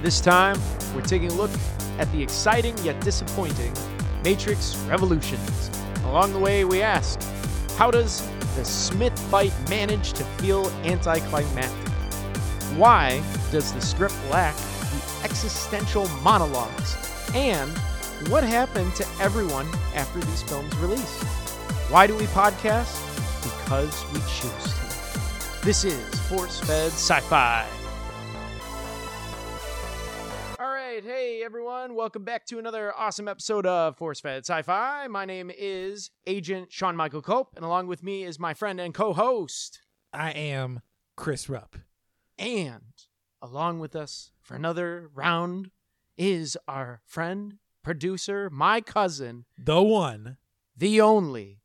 This time, we're taking a look at the exciting yet disappointing Matrix Revolutions. Along the way, we ask how does the Smith fight manage to feel anticlimactic? Why does the script lack the existential monologues? And what happened to everyone after these films released? Why do we podcast? Because we choose to. This is Force Fed Sci Fi. Right, hey everyone, welcome back to another awesome episode of Force Fed Sci Fi. My name is Agent Sean Michael Cope, and along with me is my friend and co host. I am Chris Rupp. And along with us for another round is our friend, producer, my cousin, The one. the only.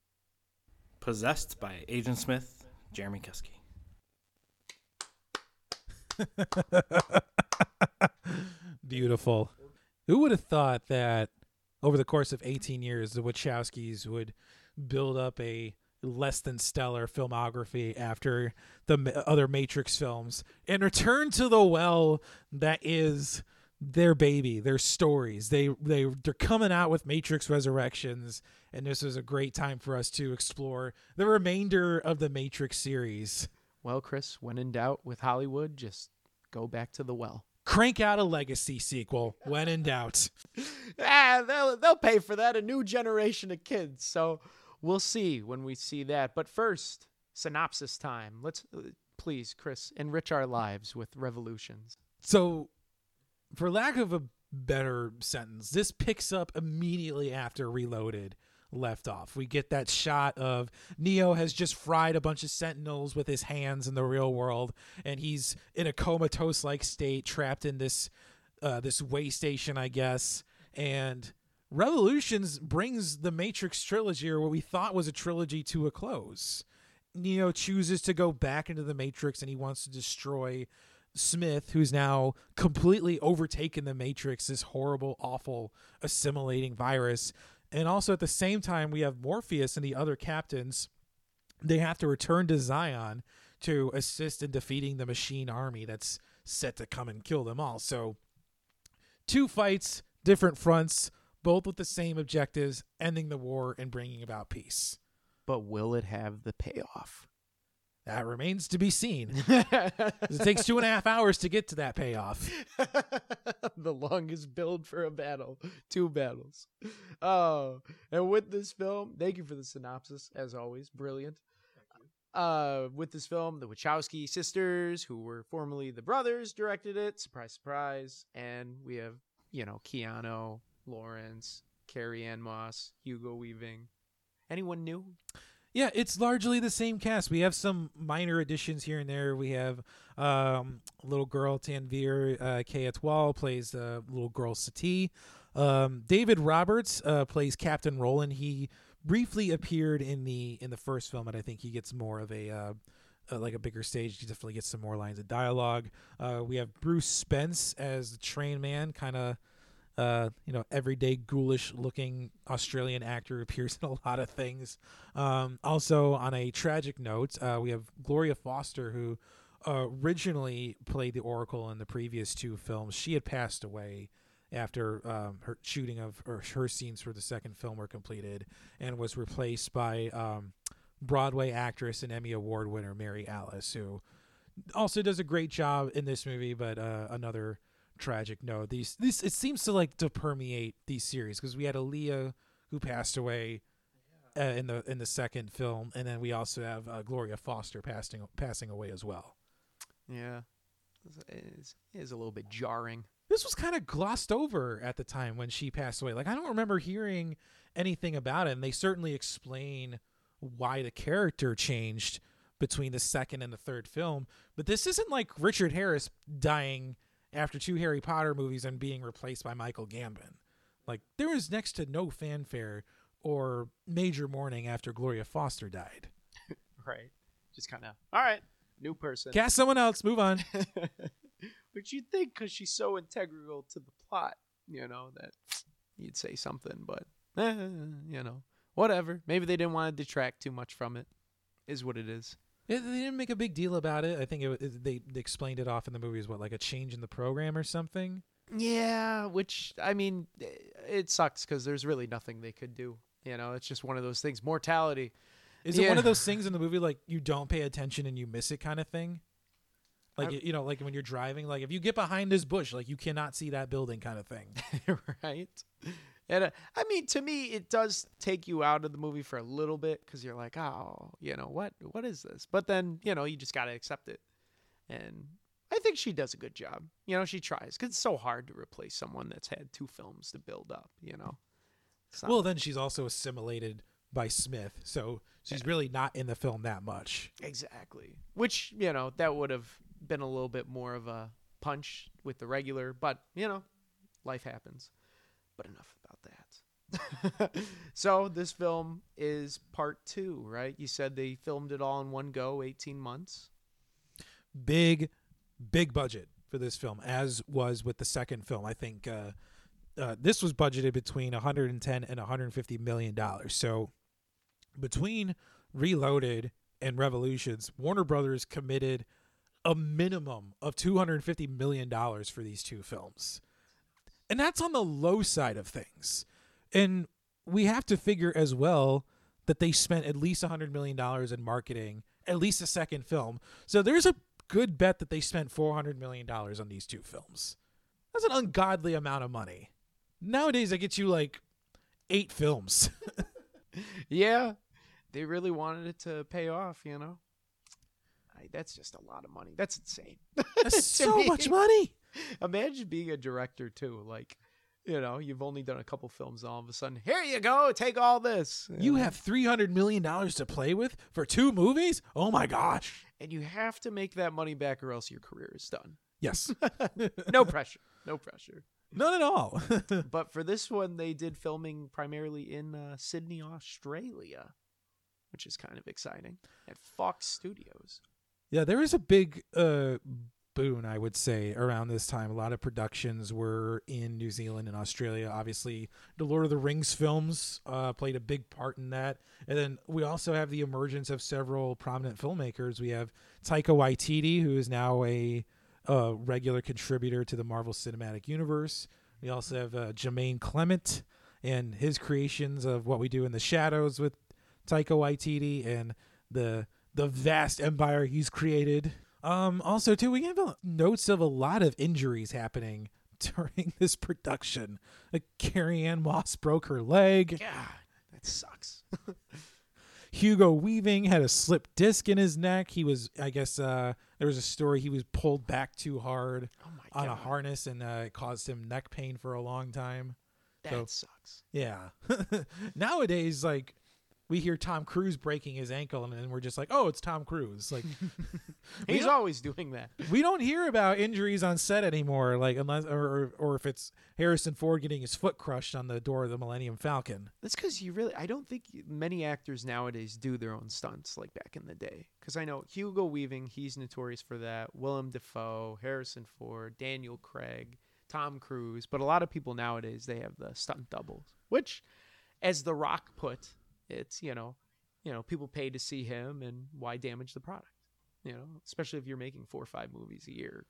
Possessed by Agent Smith, Jeremy Kuski. Beautiful. Who would have thought that over the course of 18 years, the Wachowskis would build up a less than stellar filmography after the other Matrix films and return to the well that is their baby, their stories. They they they're coming out with Matrix Resurrections, and this is a great time for us to explore the remainder of the Matrix series. Well, Chris, when in doubt with Hollywood, just go back to the well. Crank out a legacy sequel when in doubt. ah, they'll they'll pay for that. A new generation of kids. So we'll see when we see that. But first, synopsis time. Let's uh, please, Chris, enrich our lives with revolutions. So, for lack of a better sentence, this picks up immediately after Reloaded left off. We get that shot of Neo has just fried a bunch of sentinels with his hands in the real world, and he's in a comatose like state, trapped in this uh, this way station, I guess. And Revolutions brings the Matrix trilogy, or what we thought was a trilogy, to a close. Neo chooses to go back into the Matrix, and he wants to destroy Smith, who's now completely overtaken the Matrix, this horrible, awful, assimilating virus. And also at the same time, we have Morpheus and the other captains. They have to return to Zion to assist in defeating the machine army that's set to come and kill them all. So, two fights, different fronts, both with the same objectives ending the war and bringing about peace. But will it have the payoff? That remains to be seen. it takes two and a half hours to get to that payoff. the longest build for a battle. Two battles. Oh, and with this film, thank you for the synopsis, as always. Brilliant. Uh, with this film, the Wachowski sisters, who were formerly the brothers, directed it. Surprise, surprise. And we have, you know, Keanu, Laurence, Carrie Ann Moss, Hugo Weaving. Anyone new? Yeah, it's largely the same cast. We have some minor additions here and there. We have um, little girl Tanveer uh, K. Atwal plays uh, little girl Sati. Um, David Roberts uh, plays Captain Roland. He briefly appeared in the in the first film, and I think he gets more of a uh, uh, like a bigger stage. He definitely gets some more lines of dialogue. Uh, we have Bruce Spence as the train man, kind of uh, you know, everyday ghoulish looking Australian actor appears in a lot of things. Um, also, on a tragic note, uh, we have Gloria Foster, who originally played the Oracle in the previous two films. She had passed away after um, her shooting of her scenes for the second film were completed and was replaced by um, Broadway actress and Emmy Award winner Mary Alice, who also does a great job in this movie, but uh, another tragic note. These these it seems to like to permeate these series because we had Aaliyah who passed away uh, in the in the second film, and then we also have uh, Gloria Foster passing passing away as well. Yeah, it is a little bit jarring. This was kind of glossed over at the time when she passed away. Like I don't remember hearing anything about it, and they certainly explain why the character changed between the second and the third film. But this isn't like Richard Harris dying after two Harry Potter movies and being replaced by Michael Gambon. Like there was next to no fanfare or major mourning after Gloria Foster died. right. Just kind of all right, new person. Cast someone else. Move on. But you'd think, because she's so integral to the plot, you know, that you'd say something, but eh, you know, whatever. Maybe they didn't want to detract too much from it. Is what it is. Yeah, they didn't make a big deal about it. I think it, it, they, they explained it off in the movie as what, like a change in the program or something. Yeah, which I mean, eh, it sucks because there's really nothing they could do. You know, it's just one of those things. Mortality. Is it one of those things in the movie like you don't pay attention and you miss it kind of thing? Like I- you know, like when you're driving, like if you get behind this bush, like you cannot see that building kind of thing. right? And uh, I mean, to me, it does take you out of the movie for a little bit because you're like, oh, you know what? What is this? But then, you know, you just gotta accept it. And I think she does a good job. You know, she tries because it's so hard to replace someone that's had two films to build up. You know. Well, then she's also assimilated by Smith, so she's really not in the film that much. Exactly. Which, you know, that would have been a little bit more of a punch with the regular, but, you know, life happens. But enough. so, this film is part two, right? You said they filmed it all in one go, 18 months. Big, big budget for this film, as was with the second film. I think uh, uh, this was budgeted between 110 and 150 million dollars. So, between Reloaded and Revolutions, Warner Brothers committed a minimum of 250 million dollars for these two films. And that's on the low side of things. And we have to figure as well that they spent at least 100 million dollars in marketing at least a second film. So there's a good bet that they spent 400 million dollars on these two films. That's an ungodly amount of money. Nowadays that gets you like 8 films. Yeah. They really wanted it to pay off, you know? I, that's just a lot of money. That's insane. That's so me. much money. Imagine being a director too. Like, you know, you've only done a couple films, all of a sudden, here you go, take all this. You have 300 million dollars to play with for two movies? Oh my gosh. and you have to make that money back, or else your career is done. Yes. No pressure, no pressure. None at all. But for this one, they did filming primarily in uh, Sydney, Australia, which is kind of exciting at Fox Studios. Yeah, there is a big uh, boon, I would say, around this time. A lot of productions were in New Zealand and Australia. Obviously, the Lord of the Rings films uh, played a big part in that. And then we also have the emergence of several prominent filmmakers. We have Taika Waititi, who is now a uh, regular contributor to the Marvel Cinematic Universe. We also have uh, Jermaine Clement and his creations of what we do in the shadows with Taika Waititi and the the vast empire he's created. Um, also, too, we have notes of a lot of injuries happening during this production. Like Carrie Ann Moss broke her leg. Yeah, that sucks. Hugo Weaving had a slip disc in his neck. He was, I guess, uh, there was a story he was pulled back too hard Oh on a harness and uh, it caused him neck pain for a long time. that so- sucks. Yeah. Nowadays, like we hear Tom Cruise breaking his ankle, and then we're just like, "Oh, it's Tom Cruise." Like He's always doing that. we don't hear about injuries on set anymore. Like unless, or, or if it's Harrison Ford getting his foot crushed on the door of the Millennium Falcon. That's because you really, I don't think many actors nowadays do their own stunts like back in the day. Because I know Hugo Weaving, he's notorious for that. Willem Dafoe, Harrison Ford, Daniel Craig, Tom Cruise. But a lot of people nowadays, they have the stunt doubles, which, as The Rock put, it's, you know, you know, people pay to see him and why damage the product? You know, especially if you're making four or five movies a year.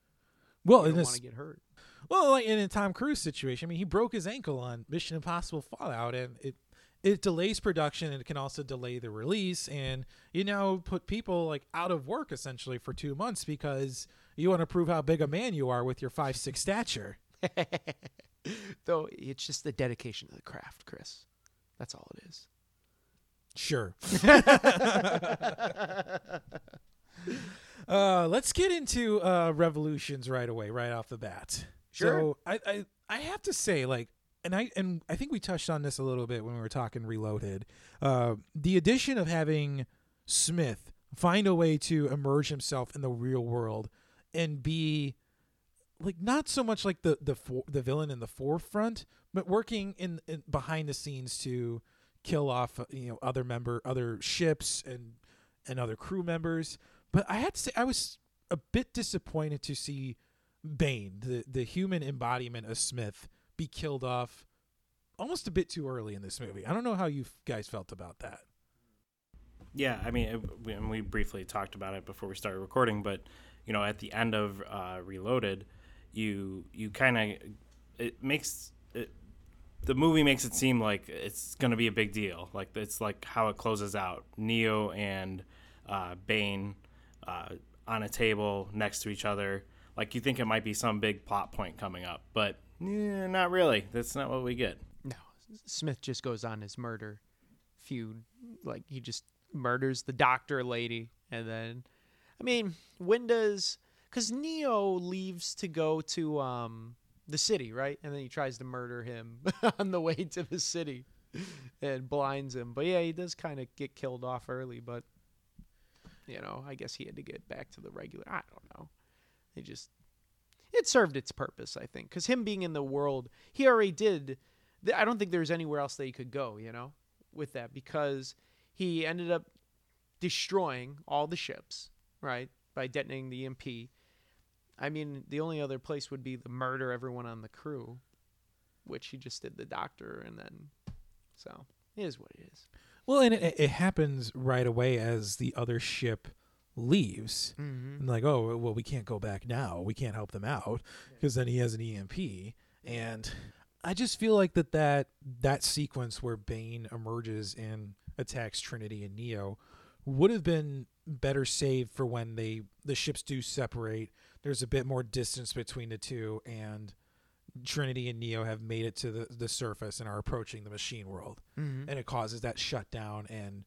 Well, You this, want to get hurt. well, like in a Tom Cruise situation, I mean, he broke his ankle on Mission Impossible Fallout, and it it delays production and it can also delay the release, and you know put people like out of work essentially for two months because you want to prove how big a man you are with your five six stature. Though it's just the dedication to the craft, Chris. That's all it is. Sure. uh, let's get into uh, revolutions right away, right off the bat. Sure. So I, I I have to say, like, and I and I think we touched on this a little bit when we were talking Reloaded. Uh, the addition of having Smith find a way to immerse himself in the real world and be like not so much like the the for, the villain in the forefront, but working in, in behind the scenes to kill off uh, you know other member other ships and and other crew members. But I had to say I was a bit disappointed to see Bane, the the human embodiment of Smith, be killed off almost a bit too early in this movie. I don't know how you guys felt about that. Yeah, I mean, it, we, and we briefly talked about it before we started recording, but you know, at the end of uh, Reloaded, you you kind of it makes the movie makes it seem like it's gonna be a big deal. Like it's like how it closes out Neo and uh, Bane uh, on a table next to each other. Like you think it might be some big plot point coming up, but yeah, not really. That's not what we get. No, Smith just goes on his murder feud. Like he just murders the doctor lady, and then, I mean, when does? Because Neo leaves to go to um the city, right? And then he tries to murder him on the way to the city, and blinds him. But yeah, he does kind of get killed off early, but. You know, I guess he had to get back to the regular. I don't know. He just it served its purpose, I think, because him being in the world, he already did. I don't think there's anywhere else that he could go, you know, with that because he ended up destroying all the ships, right, by detonating the EMP. I mean, the only other place would be the murder everyone on the crew, which he just did the doctor, and then so it is what it is. Well, and it, it happens right away as the other ship leaves. Mm-hmm. And like, oh, well, we can't go back now. We can't help them out because then he has an EMP. And I just feel like that that that sequence where Bane emerges and attacks Trinity and Neo would have been better saved for when they the ships do separate. There's a bit more distance between the two, and Trinity and Neo have made it to the, the surface and are approaching the machine world Mm-hmm. and it causes that shutdown and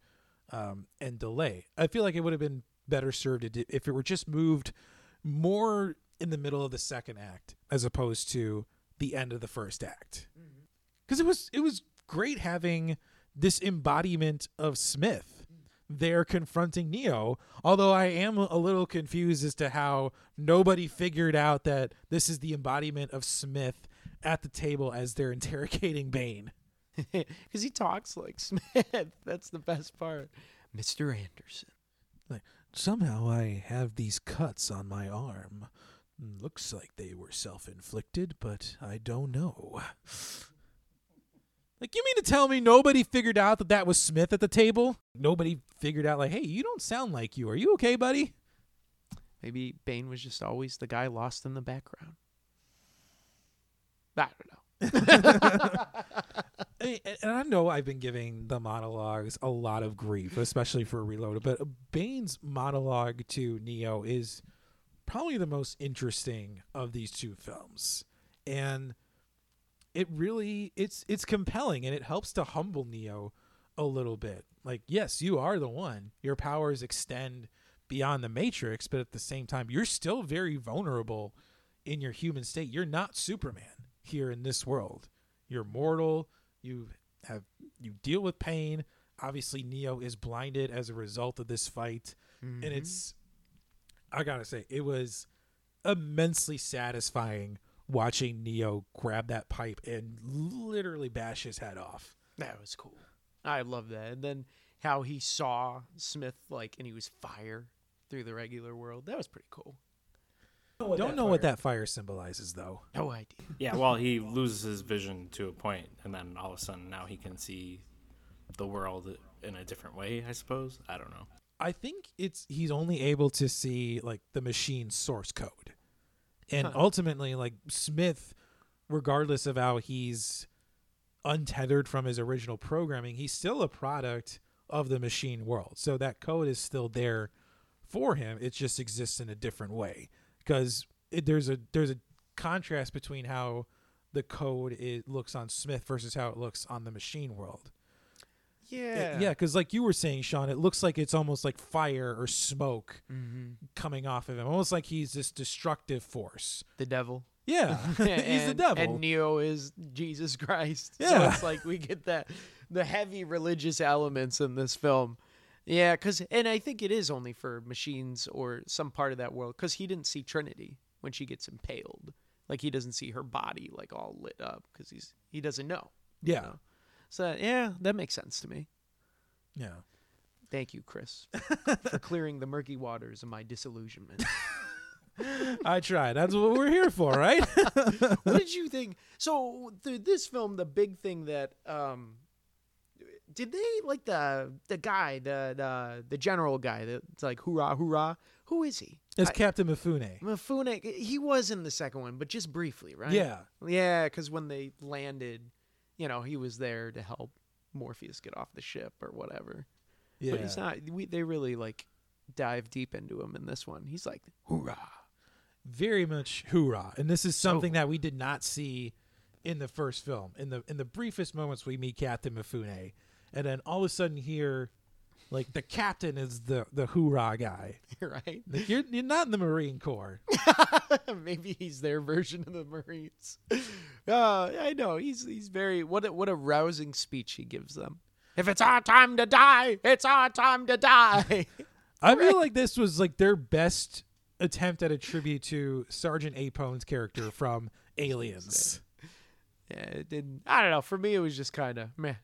um, and delay. I feel like it would have been better served if it- if it were just moved more in the middle of the second act as opposed to the end of the first act. Because it was it was great having this embodiment of Smith there confronting Neo. Although I am a little confused as to how nobody figured out that this is the embodiment of Smith at the table as they're interrogating Bane. Because he talks like Smith. That's the best part. Mr. Anderson. Like, Somehow I have these cuts on my arm. Looks like they were self inflicted, but I don't know. Like, you mean to tell me nobody figured out that that was Smith at the table? Nobody figured out, like, hey, you don't sound like you. Are you okay, buddy? Maybe Bane was just always the guy lost in the background. I don't know. I- And I know I've been giving the monologues a lot of grief, especially for Reloaded, but Bane's monologue to Neo is probably the most interesting of these two films. And it really it's it's compelling and it helps to humble Neo a little bit. Like, yes, you are the one. Your powers extend beyond the matrix, but at the same time, you're still very vulnerable in your human state. You're not Superman here in this world. You're mortal. You have you deal with pain. Obviously, Neo is blinded as a result of this fight, and mm-hmm. it's I gotta say it was immensely satisfying watching Neo grab that pipe and literally bash his head off. that was cool. I love that. And then how he saw Smith like, and he was fire through the regular world. That was pretty cool. Don't know what that fire symbolizes though. No idea. Yeah, well, he loses his vision to a point, and then all of a sudden now he can see the world in a different way. I suppose. I don't know. I think it's he's only able to see like the machine's source code. And Huh. ultimately like Smith regardless of how he's untethered from his original programming, he's still a product of the machine world. So that code is still there for him. It just exists in a different way because there's a there's a contrast between how the code it looks on Smith versus how it looks on the machine world. Yeah. Yeah, because like you were saying, Sean, it looks like it's almost like fire or smoke Mm-hmm. coming off of him, almost like he's this destructive force. The devil. Yeah, he's the devil. And Neo is Jesus Christ. So Yeah. it's like we get that the heavy religious elements in this film. Yeah, cuz and I think it is only for machines or some part of that world cuz he didn't see Trinity when she gets impaled. Like he doesn't see her body like all lit up cuz he's he doesn't know. yeah, know? So yeah, that makes sense to me. yeah. Thank you, Chris, for clearing the murky waters of my disillusionment. I try. That's what we're here for, right? what did you think? So, th- this film, the big thing that um, did they like the the guy, the the the general guy that's like hoorah hoorah? Who is he? It's I- Captain Mifune. Mifune. He was in the second one, but just briefly, right? Yeah. Yeah, because when they landed, you know, he was there to help Morpheus get off the ship or whatever. Yeah. But he's not. We, they really like dive deep into him in this one. He's like, hoorah. very much hoorah and this is So- something that we did not see in the first film in the in the briefest moments we meet captain mifune and then all of a sudden here like the captain is the the hoorah guy right? Like, you're, you're not in the marine corps Maybe he's their version of the Marines. Uh, I know he's he's very what a, what a rousing speech he gives them. If it's our time to die, it's our time to die. i feel like this was like their best attempt at a tribute to sergeant apone's character from aliens yeah, it didn't. I don't know. For me, it was just kind of meh.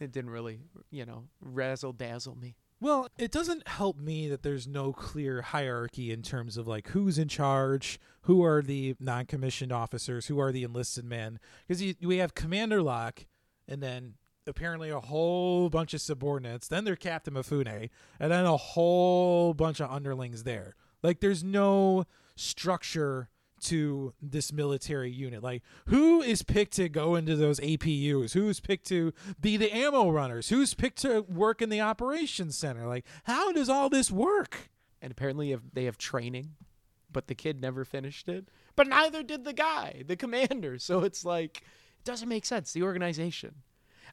It didn't really, you know, razzle dazzle me. Well, it doesn't help me that there's no clear hierarchy in terms of like who's in charge, who are the non-commissioned officers, who are the enlisted men. Because we have Commander Locke, and then apparently a whole bunch of subordinates. Then they're Captain Mifune, and then a whole bunch of underlings there. Like there's no structure to this military unit. Like who is picked to go into those APUs? Who's picked to be the ammo runners? Who's picked to work in the operations center? Like how does all this work? And apparently, have, they have training, but the kid never finished it. But neither did the guy, the commander. So it's like it doesn't make sense. The organization.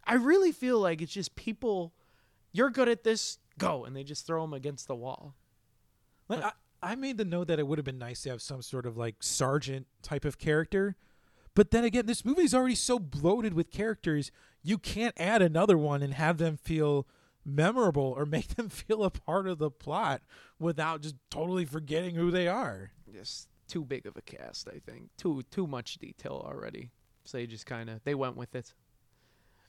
I really feel like it's just people. You're good at this. Go, and they just throw them against the wall. Like I, I made the note that it would have been nice to have some sort of like sergeant type of character. But then again, this movie is already so bloated with characters, you can't add another one and have them feel memorable or make them feel a part of the plot without just totally forgetting who they are. Just too big of a cast. I think too too much detail already. So they just kind of they went with it.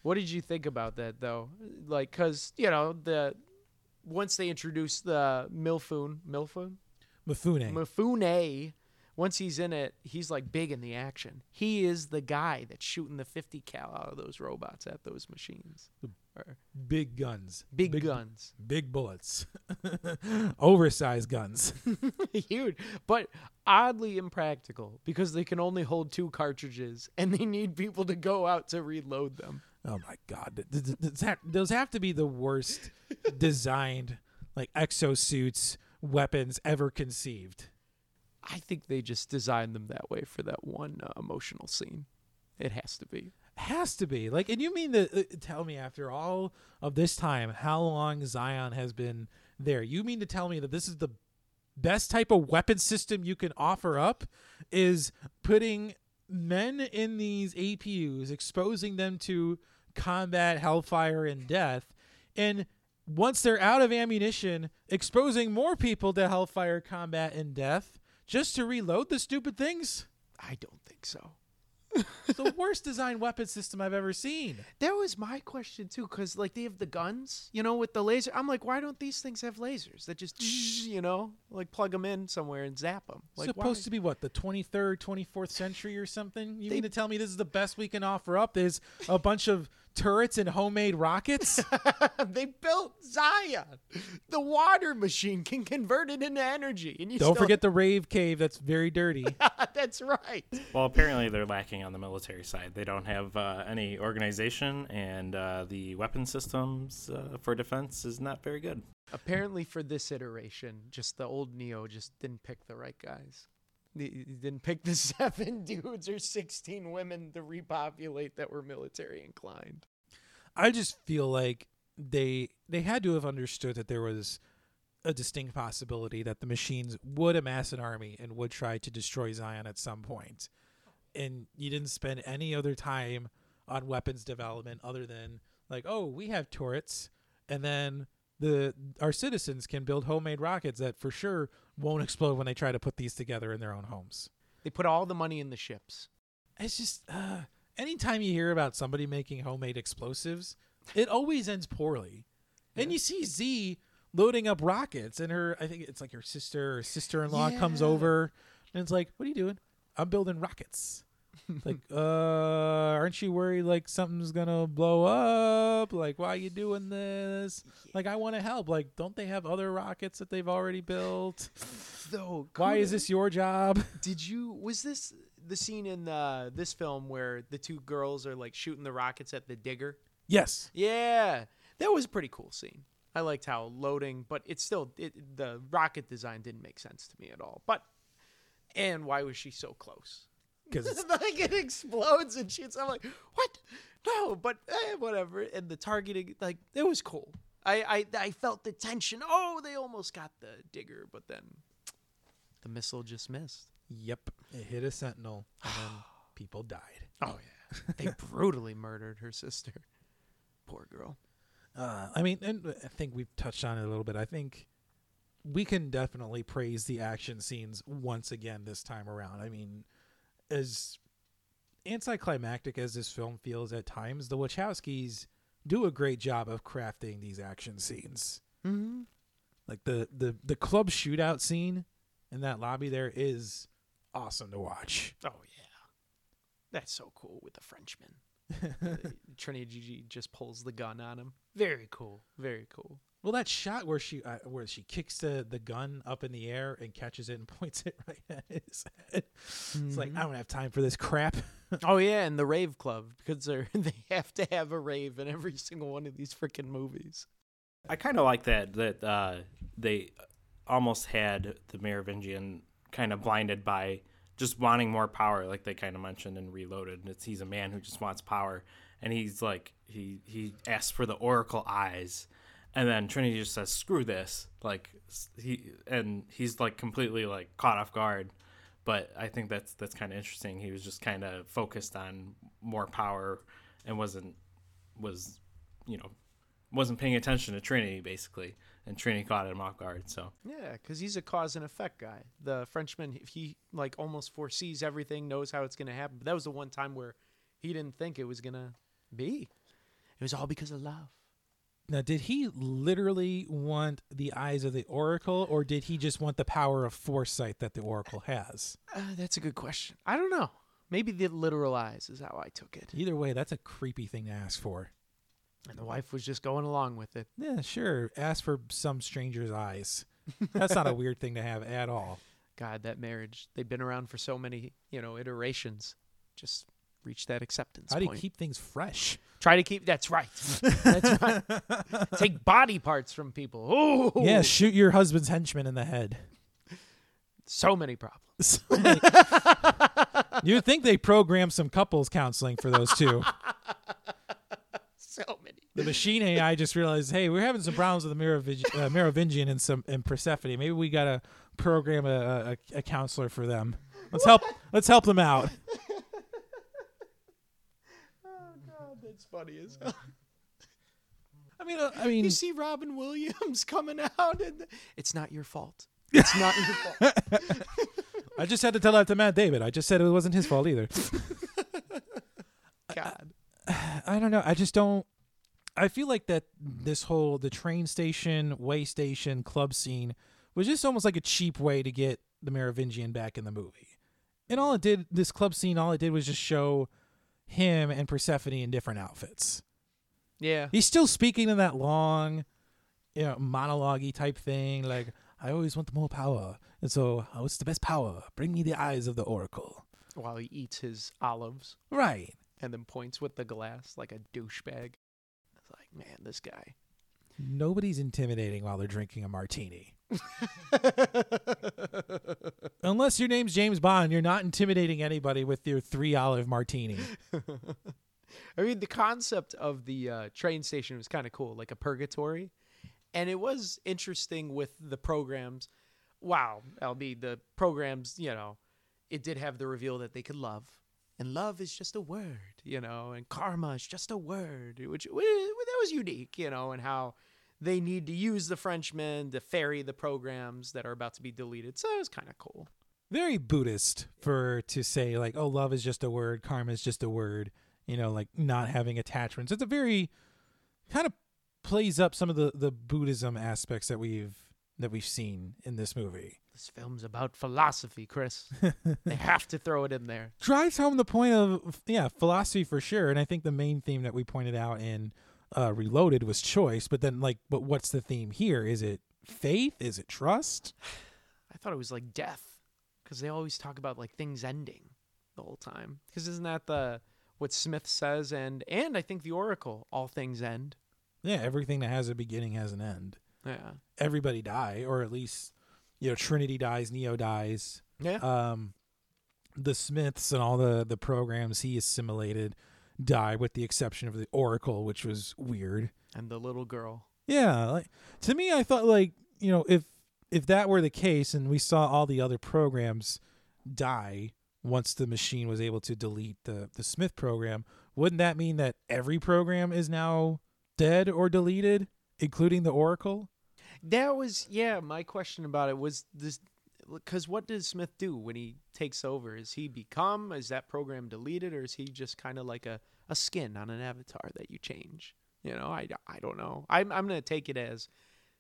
What did you think about that though? Like, cause you know the once they introduced the Milfoon, Milfoon, Mifune. Mifune, once he's in it, he's like big in the action. He is the guy that's shooting the 50 cal out of those robots at those machines. Big guns. big, big guns. Big bullets. Oversized guns. Huge, but oddly impractical because they can only hold two cartridges and they need people to go out to reload them. Oh my god, those have to be the worst designed like exosuits weapons ever conceived. I think they just designed them that way for that one uh, emotional scene. It has to be. Has to be like, and you mean to uh, tell me after all of this time how long Zion has been there? You mean to tell me that this is the best type of weapon system you can offer up? Is putting men in these APUs, exposing them to combat, hellfire, and death, and once they're out of ammunition, exposing more people to hellfire, combat, and death just to reload the stupid things? I don't think so. The worst designed weapon system I've ever seen. That was my question too, because like they have the guns, you know, with the laser. I'm like, why don't these things have lasers that just, you know, like plug them in somewhere and zap them? Like, supposed to be what the 23rd 24th century or something you They- mean to tell me this is the best we can offer up there's a bunch of turrets and homemade rockets they built Zion. The water machine can convert it into energy, and you don't still- forget the rave cave that's very dirty that's right. Well, apparently they're lacking on the military side. They don't have uh, any organization, and uh, the weapon systems uh, for defense is not very good. Apparently, for this iteration, just the old Neo just didn't pick the right guys. He didn't pick the seven dudes or sixteen women to repopulate that were military inclined. i just feel like they they had to have understood that there was a distinct possibility that the machines would amass an army and would try to destroy zion at some point and you didn't spend any other time on weapons development other than like oh we have turrets and then the our citizens can build homemade rockets that for sure won't explode when they try to put these together in their own homes. They put all the money in the ships. it's just uh, anytime you hear about somebody making homemade explosives it always ends poorly. And you see Zee loading up rockets and her i think it's like her sister or sister-in-law comes over and it's like what are you doing? I'm building rockets like, uh, aren't you worried like something's gonna blow up? Like, why are you doing this? Like, I want to help. Like, don't they have other rockets that they've already built? Though, Why is this your job? Did you? Was this the scene in uh, this film where the two girls are like shooting the rockets at the digger? yes. Yeah, that was a pretty cool scene. I liked how loading, but it's still it, the rocket design didn't make sense to me at all. But and why was she so close? Because like it explodes and shoots. I'm like, what? No, but eh, whatever. And the targeting, like it was cool. I, I I felt the tension. Oh, they almost got the digger, but then the missile just missed. yep, it hit a sentinel, and then people died. Oh yeah, they brutally murdered her sister. Poor girl. Uh, I mean, and I think we've touched on it a little bit. I think we can definitely praise the action scenes once again this time around. I mean, as anticlimactic as this film feels at times, the Wachowskis do a great job of crafting these action scenes. Mm-hmm. Like the the the club shootout scene in that lobby there is awesome to watch. Oh yeah, that's so cool with the Frenchman. Uh, Trinity Gigi just pulls the gun on him. Very cool. Very cool. Well, that shot where she uh, where she kicks the, the gun up in the air and catches it and points it right at his head. It's like I don't have time for this crap. Oh yeah, and the rave club because they they have to have a rave in every single one of these freaking movies. I kind of like that that uh, they almost had the Merovingian kind of blinded by just wanting more power, like they kind of mentioned in Reloaded. And it's he's a man who just wants power, and he's like he he asks for the Oracle eyes, and then Trinity just says screw this, like he and he's like completely like caught off guard. But I think that's that's kind of interesting. He was just kind of focused on more power and wasn't was you know wasn't paying attention to Trinity basically, and Trinity caught him off guard. So Yeah, because he's a cause and effect guy. The Frenchman, he like almost foresees everything, knows how it's gonna happen. But that was the one time where he didn't think it was gonna be. It was all because of love. Now, did he literally want the eyes of the Oracle, or did he just want the power of foresight that the Oracle has? Uh, that's a good question. I don't know. Maybe the literal eyes is how I took it, Either way, that's a creepy thing to ask for. and the wife was just going along with it. Yeah, sure. Ask for some stranger's eyes. That's not a weird thing to have at all. God, that marriage. They've been around for so many, you know, iterations. Just reach that acceptance How do you point. keep things fresh? Try to keep. That's right. That's right. Take body parts from people. Oh, Yeah, shoot your husband's henchman in the head. So many problems. You'd think they programmed some couples counseling for those two. So many. The machine AI just realized, hey, we're having some problems with the Meroving- uh, Merovingian and some and Persephone. Maybe we gotta program a, a, a counselor for them. Let's help. Let's help them out. Oh That's funny as hell. I mean, uh, I mean, You see Robin Williams coming out, and it's not your fault. It's not your fault. I just had to tell that to Matt Damon. I just said it wasn't his fault either. God. I don't know. I just don't. I feel like that this whole the train station, way station, club scene was just almost like a cheap way to get the Merovingian back in the movie. And all it did, this club scene, all it did was just show him and Persephone in different outfits. Yeah. He's still speaking in that long, you know, monologue type thing. Like, I always want the more power. And so, uh, what's the best power? Bring me the eyes of the Oracle. While he eats his olives Right. and then points with the glass like a douchebag. It's like, man, this guy. Nobody's intimidating while they're drinking a martini. Unless your name's James Bond, you're not intimidating anybody with your three olive martini. I mean, the concept of the uh, train station was kind of cool, like a purgatory. And it was interesting with the programs. Wow, LB, the programs, you know, it did have the reveal that they could love. And love is just a word, you know, and karma is just a word, which w- that was unique, you know, and how they need to use the Frenchmen to ferry the programs that are about to be deleted. So it was kind of cool. Very Buddhist for to say like, oh, love is just a word, karma is just a word. You know, like not having attachments. It's a very kind of plays up some of the the Buddhism aspects that we've that we've seen in this movie. This film's about philosophy, Chris. they have to throw it in there. drives home the point of yeah philosophy for sure and i think the main theme that we pointed out in uh, reloaded was choice but then like but what's the theme here is it faith is it trust I thought it was like death because they always talk about like things ending the whole time. Because isn't that the what Smith says and and I think the Oracle, all things end. yeah everything that has a beginning has an end Yeah. everybody die or at least you know trinity dies neo dies Yeah. um the smiths and all the the programs he assimilated die with the exception of the oracle which was weird and the little girl. Yeah, like to me, I thought like you know if if that were the case and we saw all the other programs die once the machine was able to delete the the Smith program, wouldn't that mean that every program is now dead or deleted, including the Oracle? That was yeah. My question about it was this because what does Smith do when he takes over? Is he become? Is that program deleted, or is he just kind of like a, a skin on an avatar that you change? You know, I, I don't know. I'm I'm gonna take it as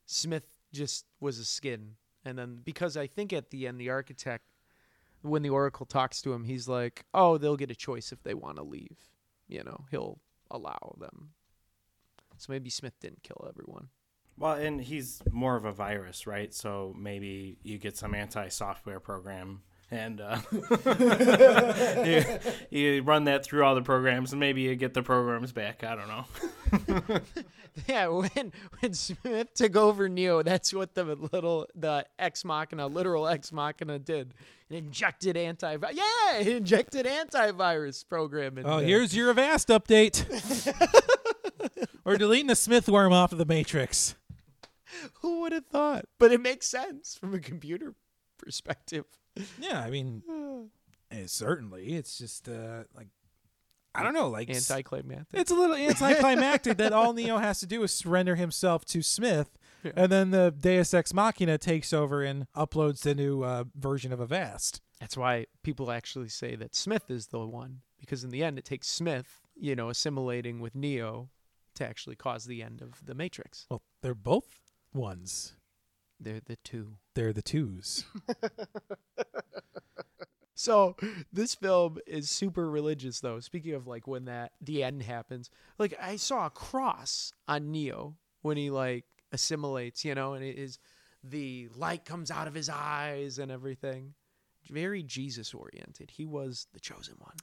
Smith just was a skin, and then because I think at the end the architect, when the Oracle talks to him, he's like, oh, they'll get a choice if they want to leave. You know, he'll allow them. So maybe Smith didn't kill everyone. Well, and he's more of a virus, right? So maybe you get some anti-software program, and uh, you, you run that through all the programs, and maybe you get the programs back. I don't know. Yeah, when when Smith took over Neo, that's what the little the ex machina, literal ex machina did. It injected anti yeah, it injected antivirus program in Oh, there. here's your Avast update. We're deleting the Smith worm off of the Matrix. who would have thought? But it makes sense from a computer perspective. Yeah, I mean, eh, certainly, it's just uh, like I don't know, like Anticlimactic. It's a little anticlimactic that all Neo has to do is surrender himself to Smith, and then the Deus Ex Machina takes over and uploads the new uh, version of Avast. That's why people actually say that Smith is the one because in the end it takes Smith, you know, assimilating with Neo to actually cause the end of the Matrix. Well, they're both ones. They're the two. They're the twos. So this film is super religious though. Speaking of like when that the end happens, like I saw a cross on Neo when he like assimilates, you know, and it is the light comes out of his eyes and everything. Very Jesus oriented. He was the chosen one.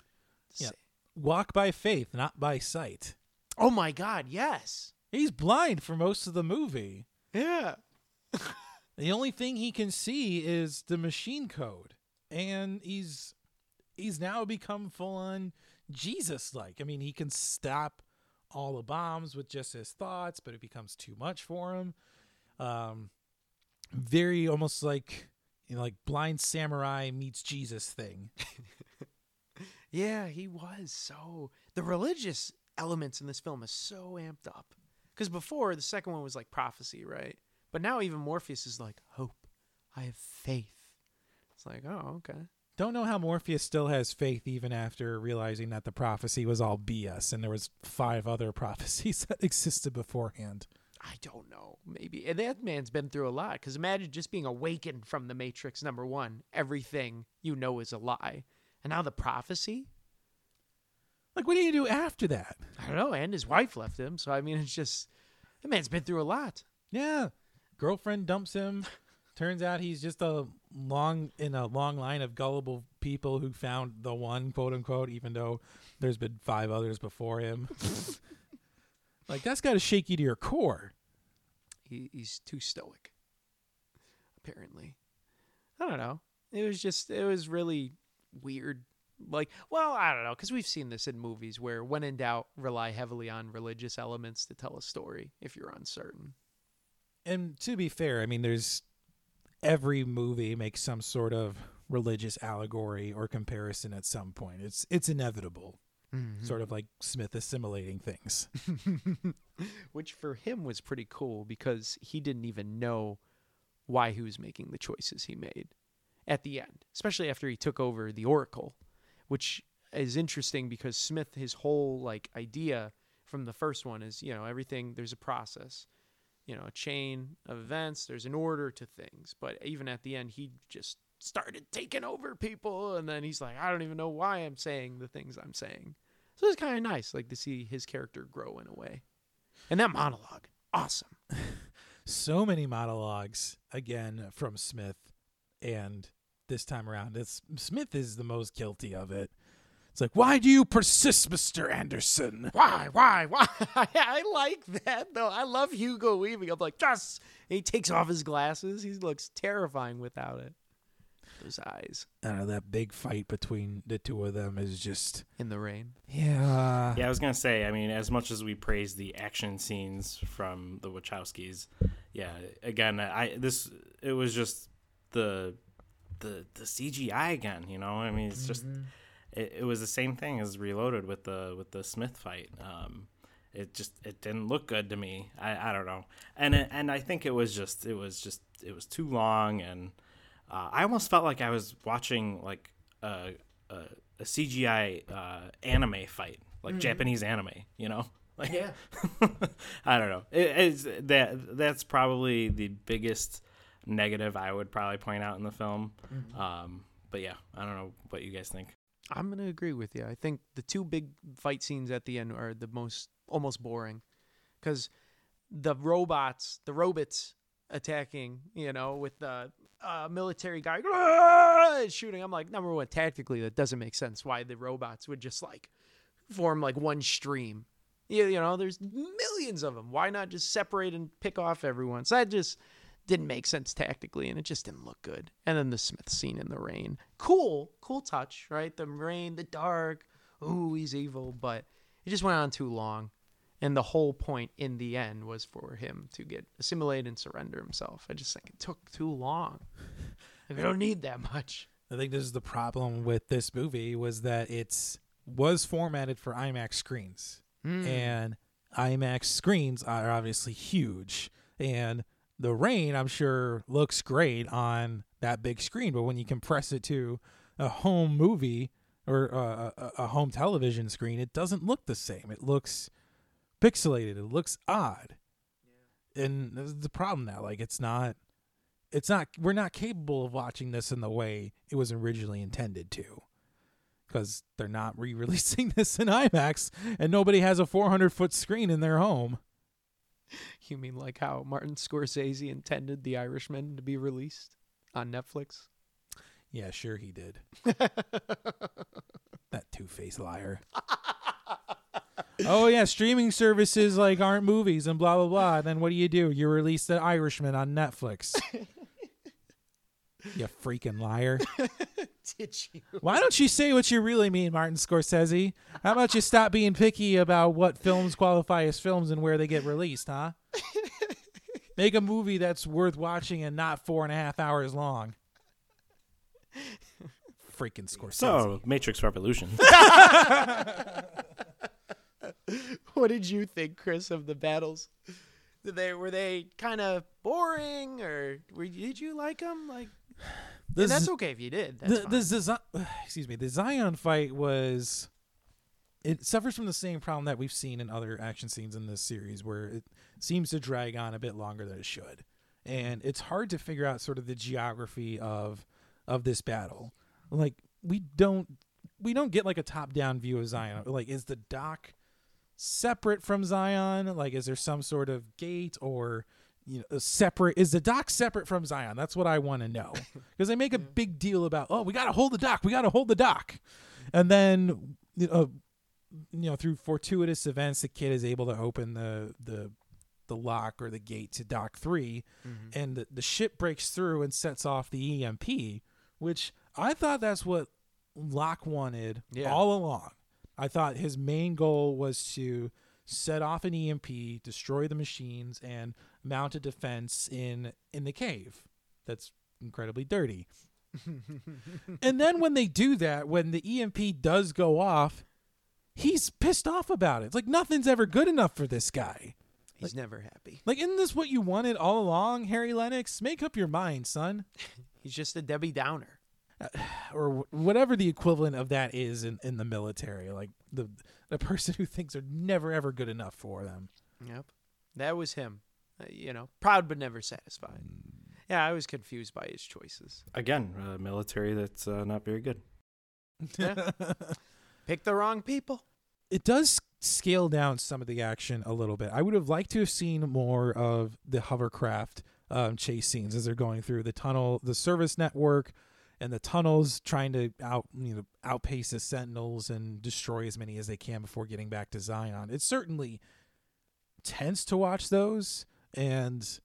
Yeah. Walk by faith, not by sight. Oh my God! Yes. He's blind for most of the movie. Yeah. The only thing he can see is the machine code, and he's he's now become full on Jesus like. I mean, he can stop all the bombs with just his thoughts, but it becomes too much for him. Um, very almost like you know, like blind samurai meets Jesus thing. Yeah, he was so the religious elements in this film is so amped up. Because before the second one was like prophecy, right? But now even Morpheus is like hope. I have faith. It's like, oh, okay. Don't know how Morpheus still has faith even after realizing that the prophecy was all BS and there was five other prophecies that existed beforehand. I don't know. Maybe and that man's been through a lot. Because imagine just being awakened from the Matrix. Number one, everything you know is a lie, and now the prophecy. Like, what do you do after that? I don't know. And his wife left him, so I mean, it's just that man's been through a lot. Yeah. Girlfriend dumps him. Turns out he's just a long in a long line of gullible people who found the one, quote unquote, even though there's been five others before him. like that's got to shake you to your core. he, he's too stoic apparently i don't know it was just it was really weird like well i don't know because we've seen this in movies where when in doubt rely heavily on religious elements to tell a story if you're uncertain And to be fair, I mean, there's every movie makes some sort of religious allegory or comparison at some point. It's it's inevitable. Mm-hmm. Sort of like Smith assimilating things. which for him was pretty cool because he didn't even know why he was making the choices he made at the end, especially after he took over the Oracle, which is interesting because Smith, his whole like idea from the first one is, you know, everything there's a process. you know a chain of events. There's an order to things, but even at the end, he just started taking over people, and then he's like, I don't even know why I'm saying the things I'm saying. So it's kind of nice, like to see his character grow in a way. And that monologue, awesome. so many monologues again from Smith, and this time around, it's Smith is the most guilty of it. It's like, why do you persist, Mister Anderson? Why, why, why? I like that though. I love Hugo Weaving. I'm like, just. And he takes off his glasses. He looks terrifying without it. Those eyes I know that big fight between the two of them is just in the rain. yeah. Yeah, I was gonna say. I mean, as much as we praise the action scenes from the Wachowskis, yeah. Again, I this it was just the the the CGI again. You know, I mean, it's just it, it was the same thing as Reloaded with the with the Smith fight. Um, it just it didn't look good to me. I, I don't know, and it, and I think it was just it was just it was too long, and uh, I almost felt like I was watching like a a, a CGI uh, anime fight, like Japanese anime. You know, like Yeah. I don't know. It, it's that that's probably the biggest negative I would probably point out in the film. Um, but yeah, I don't know what you guys think. I'm gonna agree with you. I think the two big fight scenes at the end are the most almost boring, because the robots, the robots attacking, you know, with the uh, military guy "Ah!" shooting. I'm like, number one, tactically that doesn't make sense. Why the robots would just like form like one stream? You, you know, there's millions of them. Why not just separate and pick off everyone? So that just didn't make sense tactically and it just didn't look good. And then the Smith scene in the rain. Cool, cool touch, right? The rain, the dark. Ooh, he's evil, but it just went on too long. And the whole point in the end was for him to get assimilated and surrender himself. I just think it took too long. Like, we don't need that much. I think this is the problem with this movie was that it's was formatted for IMAX screens. Hmm. And IMAX screens are obviously huge. And the rain, I'm sure, looks great on that big screen, but when you compress it to a home movie or a, a, a home television screen, it doesn't look the same. It looks pixelated. It looks odd. And the problem now. Like it's not it's not we're not capable of watching this in the way it was originally intended to because they're not re-releasing this in IMAX and nobody has a 400 foot screen in their home. You mean like how Martin Scorsese intended The Irishman to be released on Netflix? Yeah, sure he did. that two-faced liar. oh yeah, streaming services like aren't movies and blah blah blah. And then what do you do? You release The Irishman on Netflix. you freaking liar. Did you? Why don't you say what you really mean, Martin Scorsese? How about you stop being picky about what films qualify as films and where they get released, huh? Make a movie that's worth watching and not four and a half hours long. Freaking Scorsese. So, Matrix Revolution. What did you think, Chris, of the battles? Did they were they kind of boring, or were, did you like them? Like, And that's okay if you did. That's the, fine. the Zion, excuse me, the Zion fight was it suffers from the same problem that we've seen in other action scenes in this series where it seems to drag on a bit longer than it should. And it's hard to figure out sort of the geography of of this battle. Like we don't we don't get like a top down view of Zion. Like is the dock separate from Zion? Like is there some sort of gate or you know, separate is the dock separate from Zion? That's what I want to know. Because they make a big deal about, oh, we got to hold the dock, we got to hold the dock, and then you know, you know, through fortuitous events, the kid is able to open the the the lock or the gate to dock 3 mm-hmm. and the, the ship breaks through and sets off the EMP, which I thought that's what Lock wanted Yeah. all along. I thought his main goal was to set off an EMP, destroy the machines, and mount a defense in in the cave. That's incredibly dirty. and then when they do that, when the EMP does go off, he's pissed off about it. It's like nothing's ever good enough for this guy. He's never happy. Like, isn't this what you wanted all along, Harry Lennix? Make up your mind, son. He's just a Debbie Downer. or whatever the equivalent of that is in, in the military, like the the person who thinks they're never ever good enough for them. Yep, that was him. Uh, you know, proud but never satisfied. Yeah, I was confused by his choices. Again, uh, military that's uh, not very good. Yeah. Pick the wrong people. it does scale down some of the action a little bit. I would have liked to have seen more of the hovercraft um, chase scenes as they're going through the tunnel, the service network, and the tunnels, trying to out you know outpace the Sentinels and destroy as many as they can before getting back to Zion. It's certainly tense to watch those, and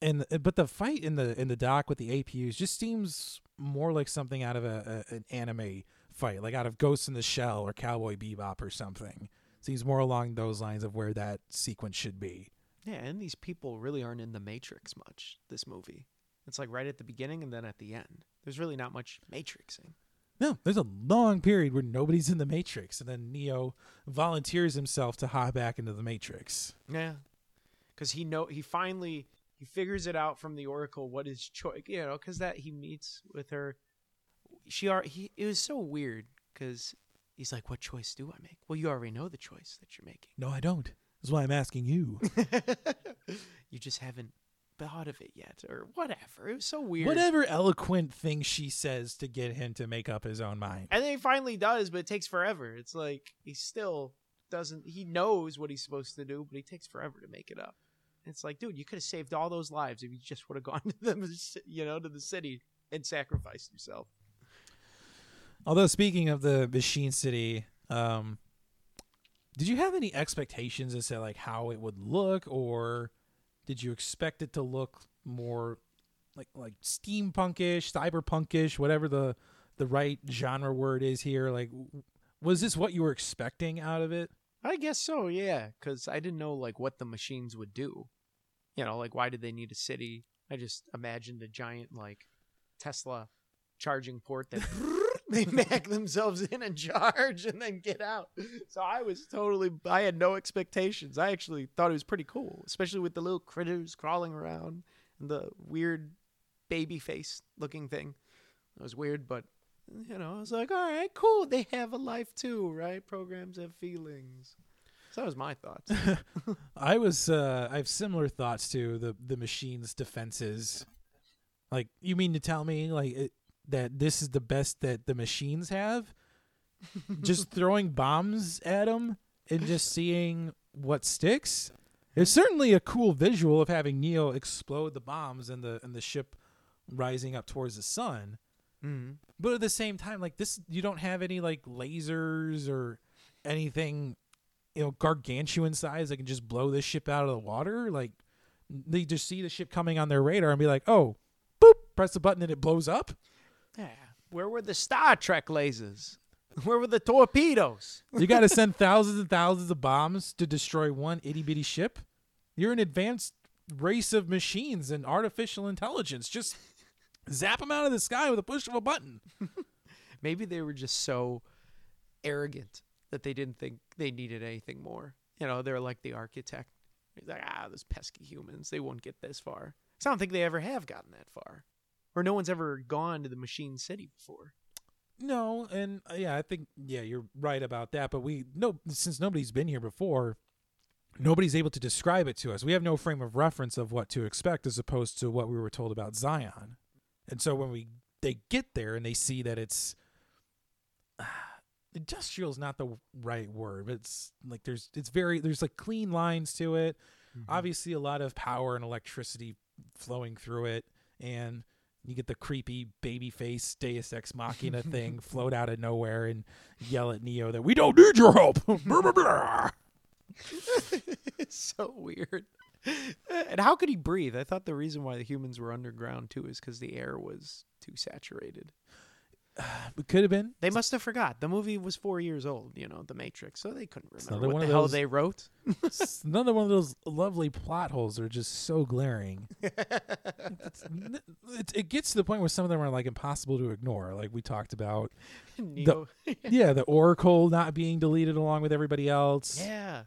and uh, but the fight in the in the dock with the APUs just seems more like something out of a, a an anime fight, like out of Ghost in the Shell or Cowboy Bebop or something. Seems more along those lines of where that sequence should be. Yeah, and these people really aren't in the Matrix much. This movie, it's like right at the beginning and then at the end. There's really not much Matrixing. No, there's a long period where nobody's in the Matrix, and then Neo volunteers himself to hop back into the Matrix. Yeah, because he know he finally he figures it out from the Oracle what his choice. You know, because that he meets with her. She are he. It was so weird because he's like, "What choice do I make?" Well, you already know the choice that you're making. No, I don't. That's why I'm asking you. you just haven't thought of it yet, or whatever. It was so weird. Whatever eloquent thing she says to get him to make up his own mind. And then he finally does, but it takes forever. It's like he still doesn't. He knows what he's supposed to do, but he takes forever to make it up. It's like, dude, you could have saved all those lives if you just would have gone to them, you know, to the city and sacrificed yourself. Although speaking of the Machine City, um, did you have any expectations as to like how it would look, or did you expect it to look more like like steampunkish, cyberpunkish, whatever the the right genre word is here? Like, was this what you were expecting out of it? I guess so, yeah, because I didn't know like what the machines would do. You know, like why did they need a city? I just imagined a giant like Tesla charging port that they back themselves in and charge and then get out. So I was totally I had no expectations. I actually thought it was pretty cool, especially with the little critters crawling around and the weird baby face looking thing. It was weird, but you know, I was like, all right, cool. They have a life too, right? Programs have feelings. So that was my thoughts. I was uh I have similar thoughts to the the machine's defenses. Like you mean to tell me like it, that this is the best that the machines have? just throwing bombs at them and just seeing what sticks? It's certainly a cool visual of having Neo explode the bombs and the and the ship rising up towards the sun. mm-hmm. But at the same time, like this, you don't have any like lasers or anything, you know, gargantuan size that can just blow this ship out of the water. Like they just see the ship coming on their radar and be like, "Oh, boop!" Press the button and it blows up. Yeah. Where were the Star Trek lasers? Where were the torpedoes? You got to send thousands and thousands of bombs to destroy one itty bitty ship. You're an advanced race of machines and artificial intelligence. Just zap them out of the sky with a push of a button. Maybe they were just so arrogant that they didn't think they needed anything more. You know, they're like the architect. He's like, ah, those pesky humans, they won't get this far. 'Cause I don't think they ever have gotten that far. Or no one's ever gone to the Machine City before. No, and uh, yeah, I think yeah, you're right about that. But we no, since nobody's been here before, nobody's able to describe it to us. We have no frame of reference of what to expect, as opposed to what we were told about Zion. And so when we they get there and they see that it's industrial is not the right word. But it's like there's it's very there's like clean lines to it. Obviously, a lot of power and electricity flowing through it, and you get the creepy baby face Deus Ex Machina thing float out of nowhere and yell at Neo that we don't need your help. Blah, blah, blah. it's so weird. And how could he breathe? I thought the reason why the humans were underground too is because the air was too saturated. It could have been. They must have forgot. The movie was four years old, you know, The Matrix, so they couldn't remember what the hell those- they wrote. Another one of those lovely plot holes that are just so glaring. It, it gets to the point where some of them are like impossible to ignore, like we talked about. Neo. Yeah, the Oracle not being deleted along with everybody else. yeah.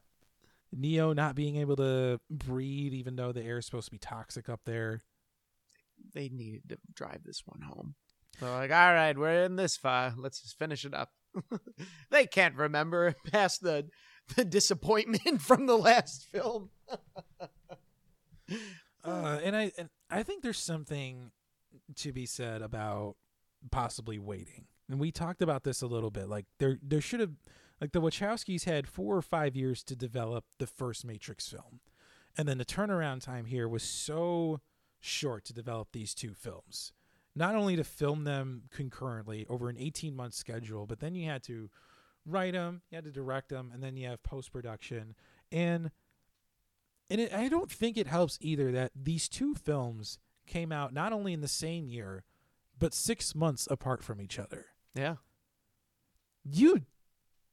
Neo not being able to breathe, even though the air is supposed to be toxic up there. They needed to drive this one home. So like, all right, we're in this far. Let's just finish it up. they can't remember past the the disappointment from the last film. Uh, and I and I think there's something to be said about possibly waiting. And we talked about this a little bit. Like there there should have like the Wachowskis had four or five years to develop the first Matrix film. And then the turnaround time here was so short to develop these two films. Not only to film them concurrently over an 18 month schedule, but then you had to write them, you had to direct them, and then you have post production. And and it, I don't think it helps either that these two films came out not only in the same year, but six months apart from each other. Yeah. You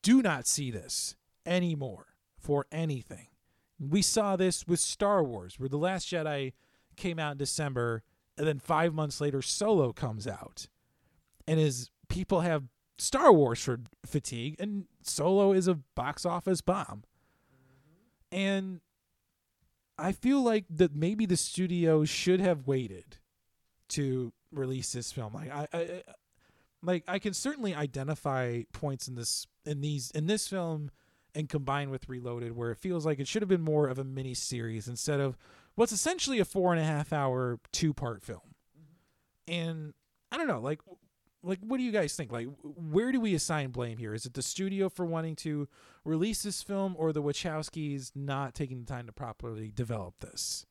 do not see this anymore for anything. We saw this with Star Wars, where The Last Jedi came out in December, and then five months later, Solo comes out. And as people have Star Wars for fatigue, and Solo is a box office bomb. And I feel like that maybe the studio should have waited to release this film. Like I, I like I can certainly identify points in this in these in this film and combined with Reloaded where it feels like it should have been more of a mini series instead of what's essentially a four and a half hour two part film. Mm-hmm. And I don't know, like like what do you guys think? Like where do we assign blame here? Is it the studio for wanting to release this film or the Wachowskis not taking the time to properly develop this?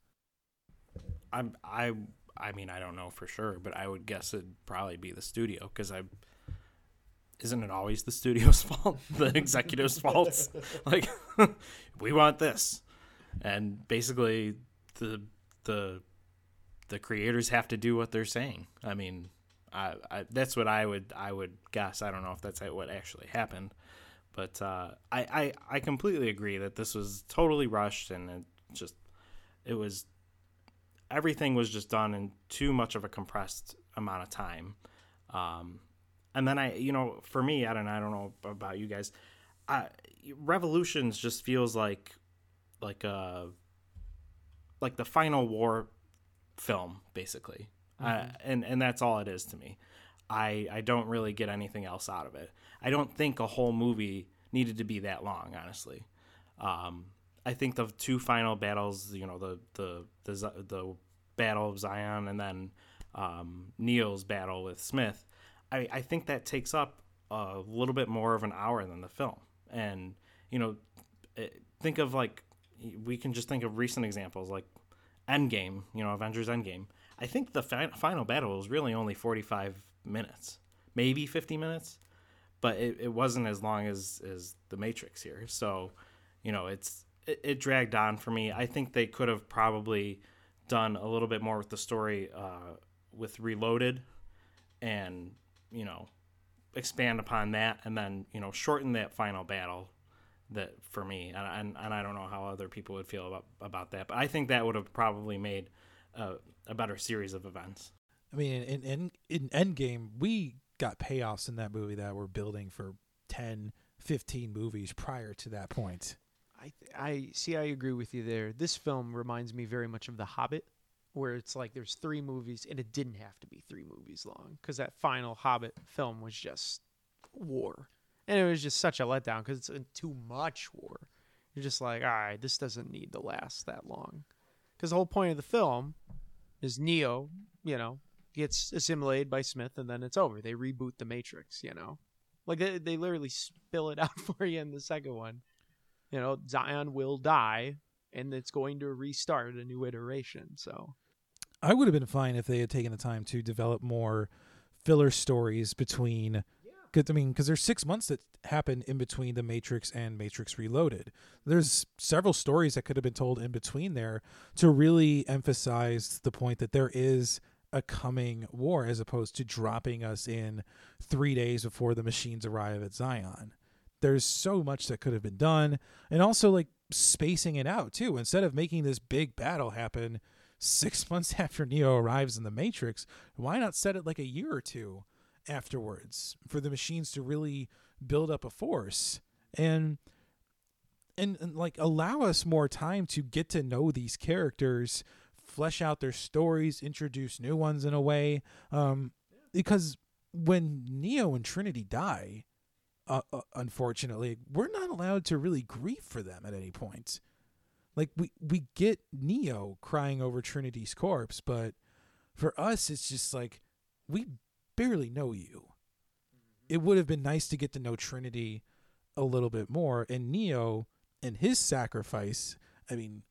I'm I I mean I don't know for sure, but I would guess it'd probably be the studio because I isn't it always the studio's fault, the executive's fault? Like we want this, and basically the the the creators have to do what they're saying. I mean, I, I that's what I would I would guess. I don't know if that's what actually happened, but uh, I, I I completely agree that this was totally rushed and it just it was everything was just done in too much of a compressed amount of time. Um, and then I, you know, for me, I don't, I don't know about you guys. I, Revolutions just feels like, like a, uh, like the final war film, basically, mm-hmm. uh, and and that's all it is to me. I I don't really get anything else out of it. I don't think a whole movie needed to be that long, honestly. Um, I think the two final battles, you know, the the the, the battle of Zion and then um, Neo's battle with Smith, I, I think that takes up a little bit more of an hour than the film. And you know, eh, think of like we can just think of recent examples like Endgame, you know, Avengers Endgame. I think the fi- final battle was really only 45 minutes, maybe 50 minutes, but it, it wasn't as long as, as The Matrix here. So, you know, it's it, it, dragged on for me. I think they could have probably done a little bit more with the story uh, with Reloaded, and you know, expand upon that, and then you know, shorten that final battle. That for me, and, and, and I don't know how other people would feel about about that, but I think that would have probably made a, a better series of events. I mean, in in in Endgame, we got payoffs in that movie that were building for 10, 15 movies prior to that point. I I see. I agree with you there. This film reminds me very much of The Hobbit, where it's like there's three movies, and it didn't have to be three movies long because that final Hobbit film was just war, and it was just such a letdown because it's too much war. You're just like, all right, this doesn't need to last that long, because the whole point of the film is Neo, you know, gets assimilated by Smith, and then it's over. They reboot the Matrix, you know, like they they literally spill it out for you in the second one you know, Zion will die and it's going to restart a new iteration. So I would have been fine if they had taken the time to develop more filler stories between Cause, I mean, because there's six months that happen in between the Matrix and Matrix Reloaded. There's several stories that could have been told in between there to really emphasize the point that there is a coming war, as opposed to dropping us in three days before the machines arrive at Zion. There's so much that could have been done and also like spacing it out too. Instead of making this big battle happen six months after neo arrives in the matrix why not set it like a year or two afterwards for the machines to really build up a force and and, and like allow us more time to get to know these characters flesh out their stories introduce new ones in a way um because when neo and trinity die uh, uh, unfortunately, we're not allowed to really grieve for them at any point. like we we get Neo crying over Trinity's corpse, but for us it's just like we barely know you. It would have been nice to get to know Trinity a little bit more and Neo and his sacrifice. I mean,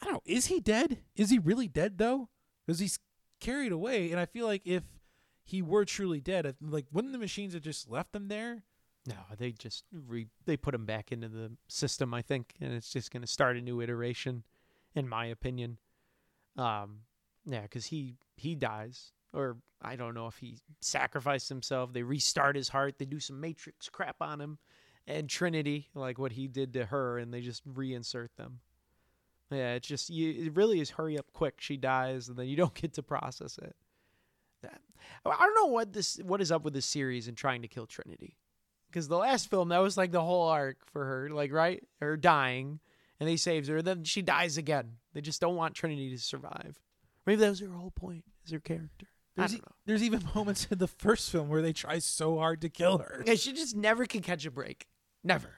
I don't know, is he dead? Is he really dead though? Cuz he's carried away and I feel like if he were truly dead, like wouldn't the machines have just left him there? No, they just re- they put him back into the system, I think, and it's just going to start a new iteration, in my opinion. Um, yeah, because he he dies, or I don't know if he sacrificed himself. They restart his heart. They do some Matrix crap on him, and Trinity, like what he did to her, and they just reinsert them. Yeah, it's just you. It really is hurry up quick. She dies, and then you don't get to process it. I don't know what this what is up with this series and trying to kill Trinity because the last film that was like the whole arc for her like right her dying and they saves her then she dies again they just don't want trinity to survive maybe that was her whole point is her character There's, e- there's even moments in the first film where they try so hard to kill her. yeah, she just never can catch a break never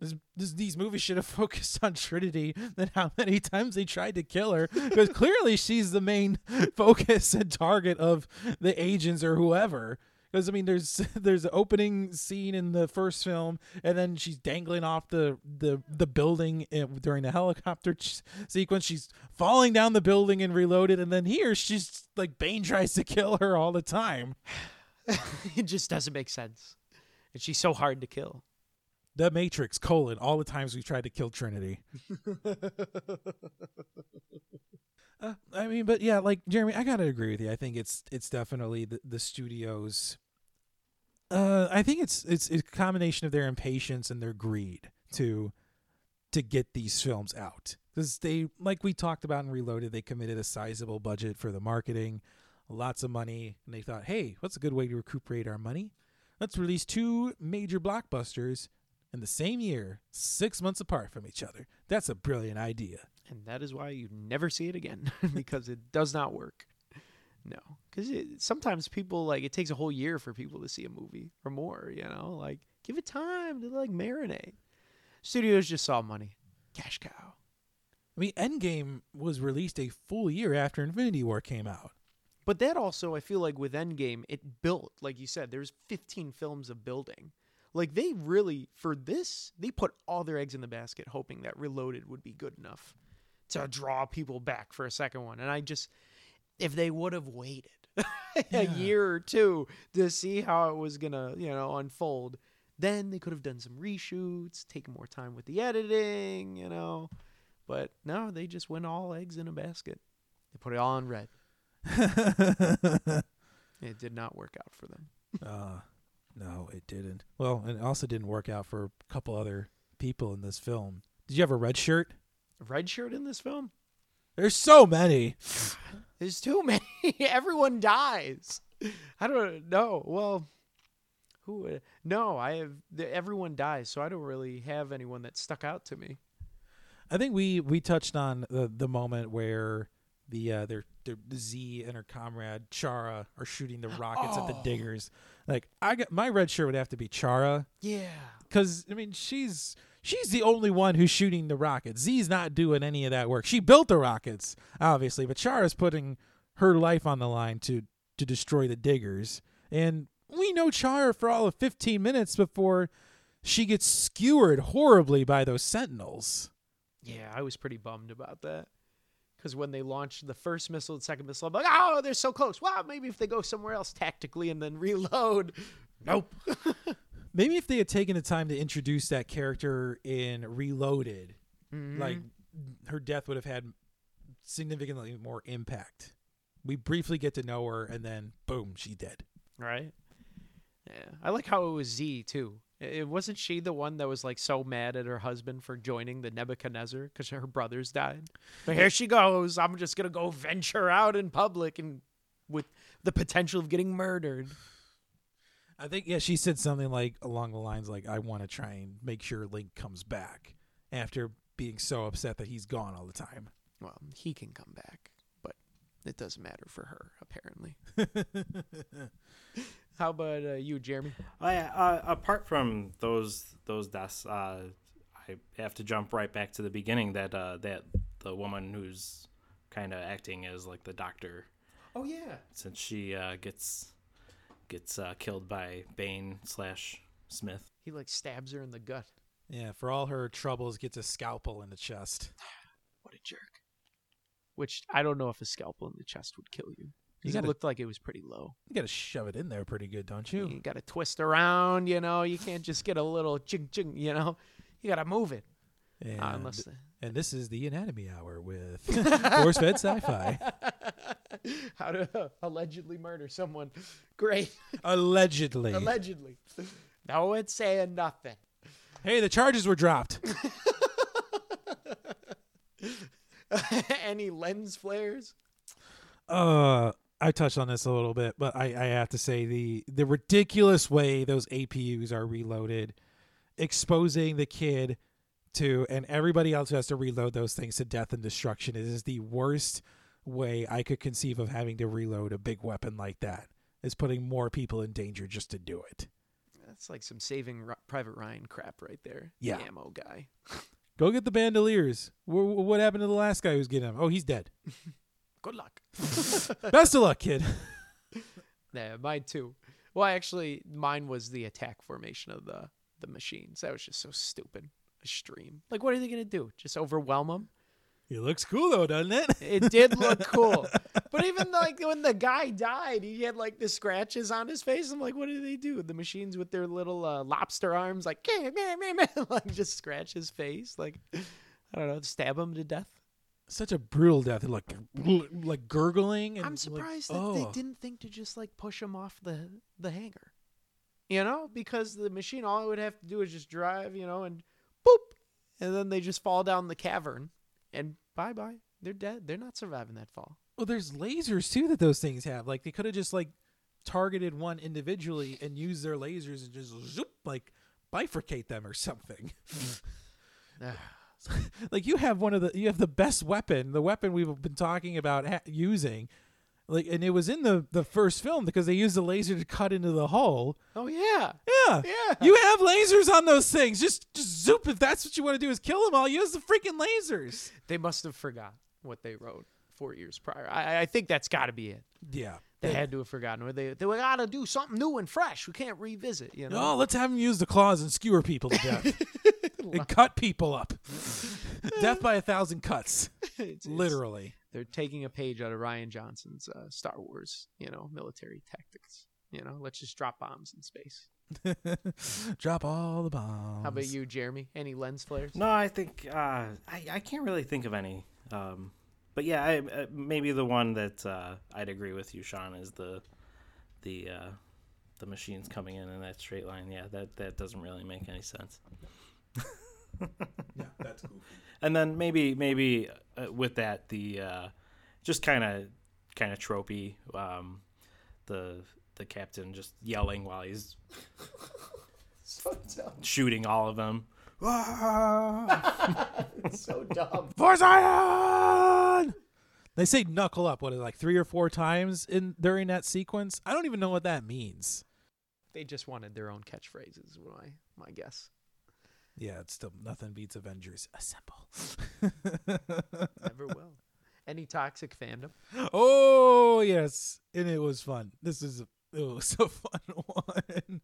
This, this, these movies should have focused on Trinity than how many times they tried to kill her, because clearly she's the main focus and target of the agents or whoever. Because I mean, there's there's an opening scene in the first film, and then she's dangling off the the the building eh, during the helicopter ch- sequence. She's falling down the building and reloaded, and then here she's like Bane tries to kill her all the time. it just doesn't make sense and she's so hard to kill The Matrix colon all the times we tried to kill Trinity. Uh, I mean, but yeah, like Jeremy, I gotta agree with you. I think it's it's definitely the the studios. Uh, I think it's it's a combination of their impatience and their greed to to get these films out because they like we talked about in Reloaded, they committed a sizable budget for the marketing, lots of money, and they thought, hey, what's a good way to recuperate our money? Let's release two major blockbusters in the same year, six months apart from each other. That's a brilliant idea. And that is why you never see it again because it does not work. No. Because sometimes people like it takes a whole year for people to see a movie or more you know? Like give it time to like marinate. Studios just saw money. Cash cow. I mean, Endgame was released a full year after Infinity War came out. but that also i feel like with endgame it built like you said there's 15 films of building. Like they really for this they put all their eggs in the basket hoping that reloaded would be good enough to draw people back for a second one and i just if they would have waited a year or two to see how it was gonna you know unfold then they could have done some reshoots taken more time with the editing you know but no they just went all eggs in a basket they put it all on red it did not work out for them uh, no, it didn't. Well, and it also didn't work out for a couple other people in this film. Did you have a red shirt? Red shirt in this film? There's so many. there's too many. Everyone dies. I don't know. Well who no i have everyone dies so i don't really have anyone that stuck out to me. I think we we touched on the the moment where the uh their, their Zee and her comrade Charra are shooting the rockets at the Oh. diggers. Like I got my red shirt would have to be Charra. Yeah. Because I mean she's she's the only one who's shooting the rockets. Zee's not doing any of that work. She built the rockets, obviously, but Charra's putting her life on the line to to destroy the diggers. And we know Chara for all of 15 minutes before she gets skewered horribly by those sentinels. yeah i was pretty bummed about that because when they launched the first missile and second missile i'm like oh they're so close Well, maybe if they go somewhere else tactically and then reload nope Maybe if they had taken the time to introduce that character in Reloaded, Mm-hmm. like her death would have had significantly more impact. We briefly get to know her, and then boom, she's dead. right? Yeah, I like how it was Zee too. It it wasn't she the one that was like so mad at her husband for joining the Nebuchadnezzar because her brothers died. But here she goes. I'm just gonna go venture out in public and with the potential of getting murdered. I think yeah, she said something like along the lines like, "I want to try and make sure Link comes back after being so upset that he's gone all the time." Well, he can come back, but it doesn't matter for her apparently. How about uh, you, Jeremy? Oh, yeah, uh, apart from those those deaths, uh, I have to jump right back to the beginning that uh, that the woman who's kind of acting as like the doctor Oh yeah. since she uh, gets gets uh, killed by Bane slash Smith. He like stabs her in the gut. Yeah, for all her troubles, gets a scalpel in the chest. What a jerk. Which I don't know if a scalpel in the chest would kill you. You gotta- it looked like it was pretty low. You got to shove it in there pretty good, don't You, you? got to twist around, you know. You can't just get a little ching ching, you know. You got to move it. And, Uh, unless and this is the Anatomy Hour with Force Fed Sci-Fi. how to allegedly murder someone. Great. Allegedly. allegedly. No one's saying nothing. hey, the charges were dropped. Any lens flares? Uh, I touched on this a little bit, but I, I have to say the the ridiculous way those APUs are reloaded, exposing the kid to and everybody else who has to reload those things to death and destruction It is the worst way I could conceive of having to reload a big weapon like that. Is putting more people in danger just to do it. That's like some saving Ri- Private Ryan crap right there. Yeah. The ammo guy. Go get the bandoliers. Wh- What happened to the last guy who was getting him? Oh, he's dead. Good luck. Best of luck, kid. Yeah, mine too. Well, actually, mine was the attack formation of the the machines. That was just so stupid. A stream. Like, what are they gonna do? Just overwhelm them? He looks cool though, doesn't it? It did look cool, but even like when the guy died, he had like the scratches on his face. I'm like, what do they do? The machines with their little uh, lobster arms, like, like just scratch his face, like, I don't know, stab him to death. Such a brutal death, like like gurgling. And I'm like, surprised that oh. they didn't think to just like push him off the the hangar. You know, because the machine all it would have to do is just drive, you know, and boop, and then they just fall down the cavern, and bye bye, they're dead. They're not surviving that fall. Well, there's lasers too that those things have. Like they could have just like targeted one individually and used their lasers and just zoop, like bifurcate them or something. like you have one of the you have the best weapon, the weapon we've been talking about ha- using. Like and it was in the the first film because they used the laser to cut into the hull. oh yeah, Yeah. Yeah. You have lasers on those things. Just just zoop if that's what you want to do is kill them all. Use the freaking lasers. they must have forgot what they wrote four years prior. I, I think that's got to be it. Yeah. They had to have forgotten, or they they got to do something new and fresh. We can't revisit, you know. No, let's have them use the claws and skewer people to death. and cut people up. death by a thousand cuts. It's- Literally. They're taking a page out of Rian Johnson's uh, Star Wars, you know, military tactics. You know, let's just drop bombs in space. Drop all the bombs. How about you, Jeremy? Any lens flares? No, I think uh, I I can't really think of any. Um, but yeah, I, uh, maybe the one that uh, I'd agree with you, Sean, is the the uh, the machines coming in in that straight line. Yeah, that that doesn't really make any sense. Yeah, that's goofy. And then maybe maybe uh, with that the uh, just kind of kind of tropey um, the the captain just yelling while he's So shooting all of them. it's so dumb. For Zion! They say knuckle up, what is it, like three or four times in during that sequence? I don't even know what that means. They just wanted their own catchphrases. My my guess. Yeah, it's still nothing beats Avengers Assemble. Never will. Any toxic fandom? oh yes, and it was fun. This is it was a fun one.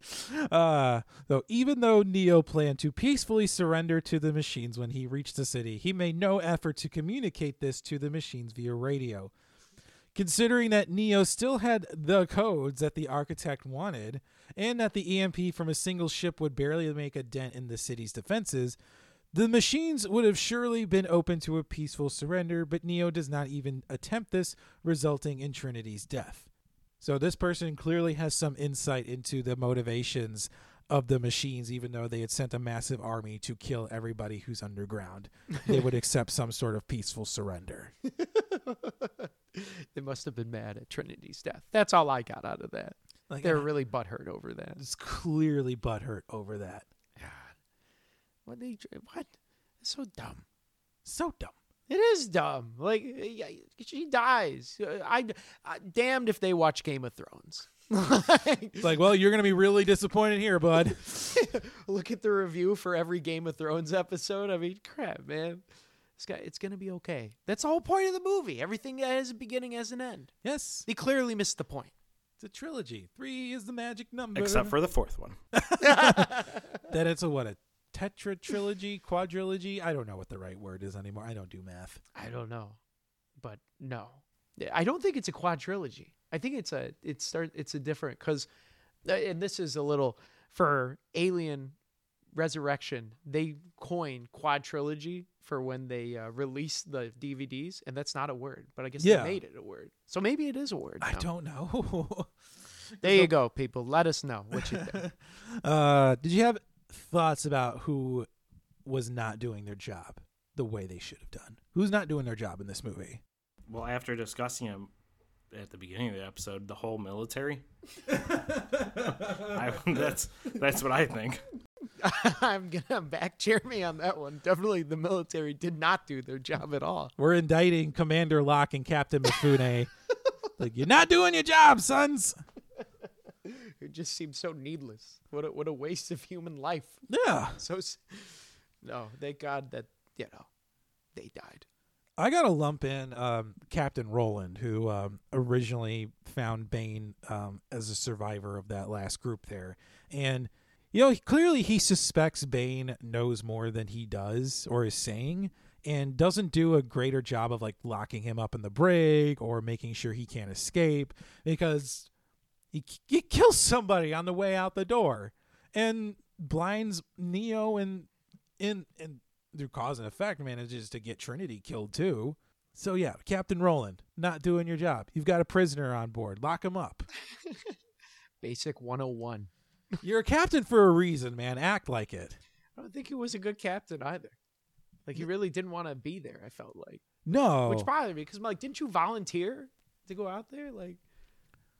Uh, though even though Neo planned to peacefully surrender to the machines when he reached the city, he made no effort to communicate this to the machines via radio. Considering that Neo still had the codes that the architect wanted, and that the EMP from a single ship would barely make a dent in the city's defenses, the machines would have surely been open to a peaceful surrender, but Neo does not even attempt this, resulting in Trinity's death. So this person clearly has some insight into the motivations of the machines, even though they had sent a massive army to kill everybody who's underground. They would accept some sort of peaceful surrender. they must have been mad at Trinity's death. That's all I got out of that. Like They're really butthurt over that. it's clearly butthurt over that. What they what? It's so dumb. So dumb. It is dumb. Like she dies. Uh, I, I damned if they watch Game of Thrones. It's like, well, you're gonna be really disappointed here, bud. Look at the review for every Game of Thrones episode. I mean, crap, man. It's got, it's gonna be okay. That's the whole point of the movie. Everything has a beginning, has an end. yes, They clearly missed the point. It's a trilogy. Three is the magic number. Except for the fourth one. that, it's a what a tetra trilogy, quadrilogy. I don't know what the right word is anymore. I don't do math. I don't know, but no, I don't think it's a quadrilogy. I think it's a it's start it's a different because, uh, and this is a little for Alien Resurrection. They coined quadrilogy for when they uh, released the DVDs, and that's not a word, but I guess Yeah. they made it a word. So maybe it is a word. I don't know. There you go, people. Let us know what you think. uh, did you have thoughts about who was not doing their job the way they should have done? Who's not doing their job in this movie? Well, after discussing him at the beginning of the episode, the whole military. I, that's that's what I think. I'm gonna back Jeremy on that one. Definitely, the military did not do their job at all. We're indicting Commander Lock and Captain Mifune. like, you're not doing your job, sons. It just seems so needless. What a, what a waste of human life. Yeah. So, no, thank God that you know they died. I got to lump in um, Captain Roland, who um, originally found Bane um, as a survivor of that last group there. And, you know, clearly he suspects Bane knows more than he does or is saying and doesn't do a greater job of like locking him up in the brig or making sure he can't escape because he, he kills somebody on the way out the door and blinds Neo and in and through cause and effect manages to get Trinity killed too. So yeah, Captain Roland, not doing your job. You've got a prisoner on board. Lock him up. Basic 101. You're a captain for a reason, man. Act like it. I don't think he was a good captain either. Like he really didn't want to be there. I felt like, No. which bothered me because I'm like, didn't you volunteer to go out there? Like,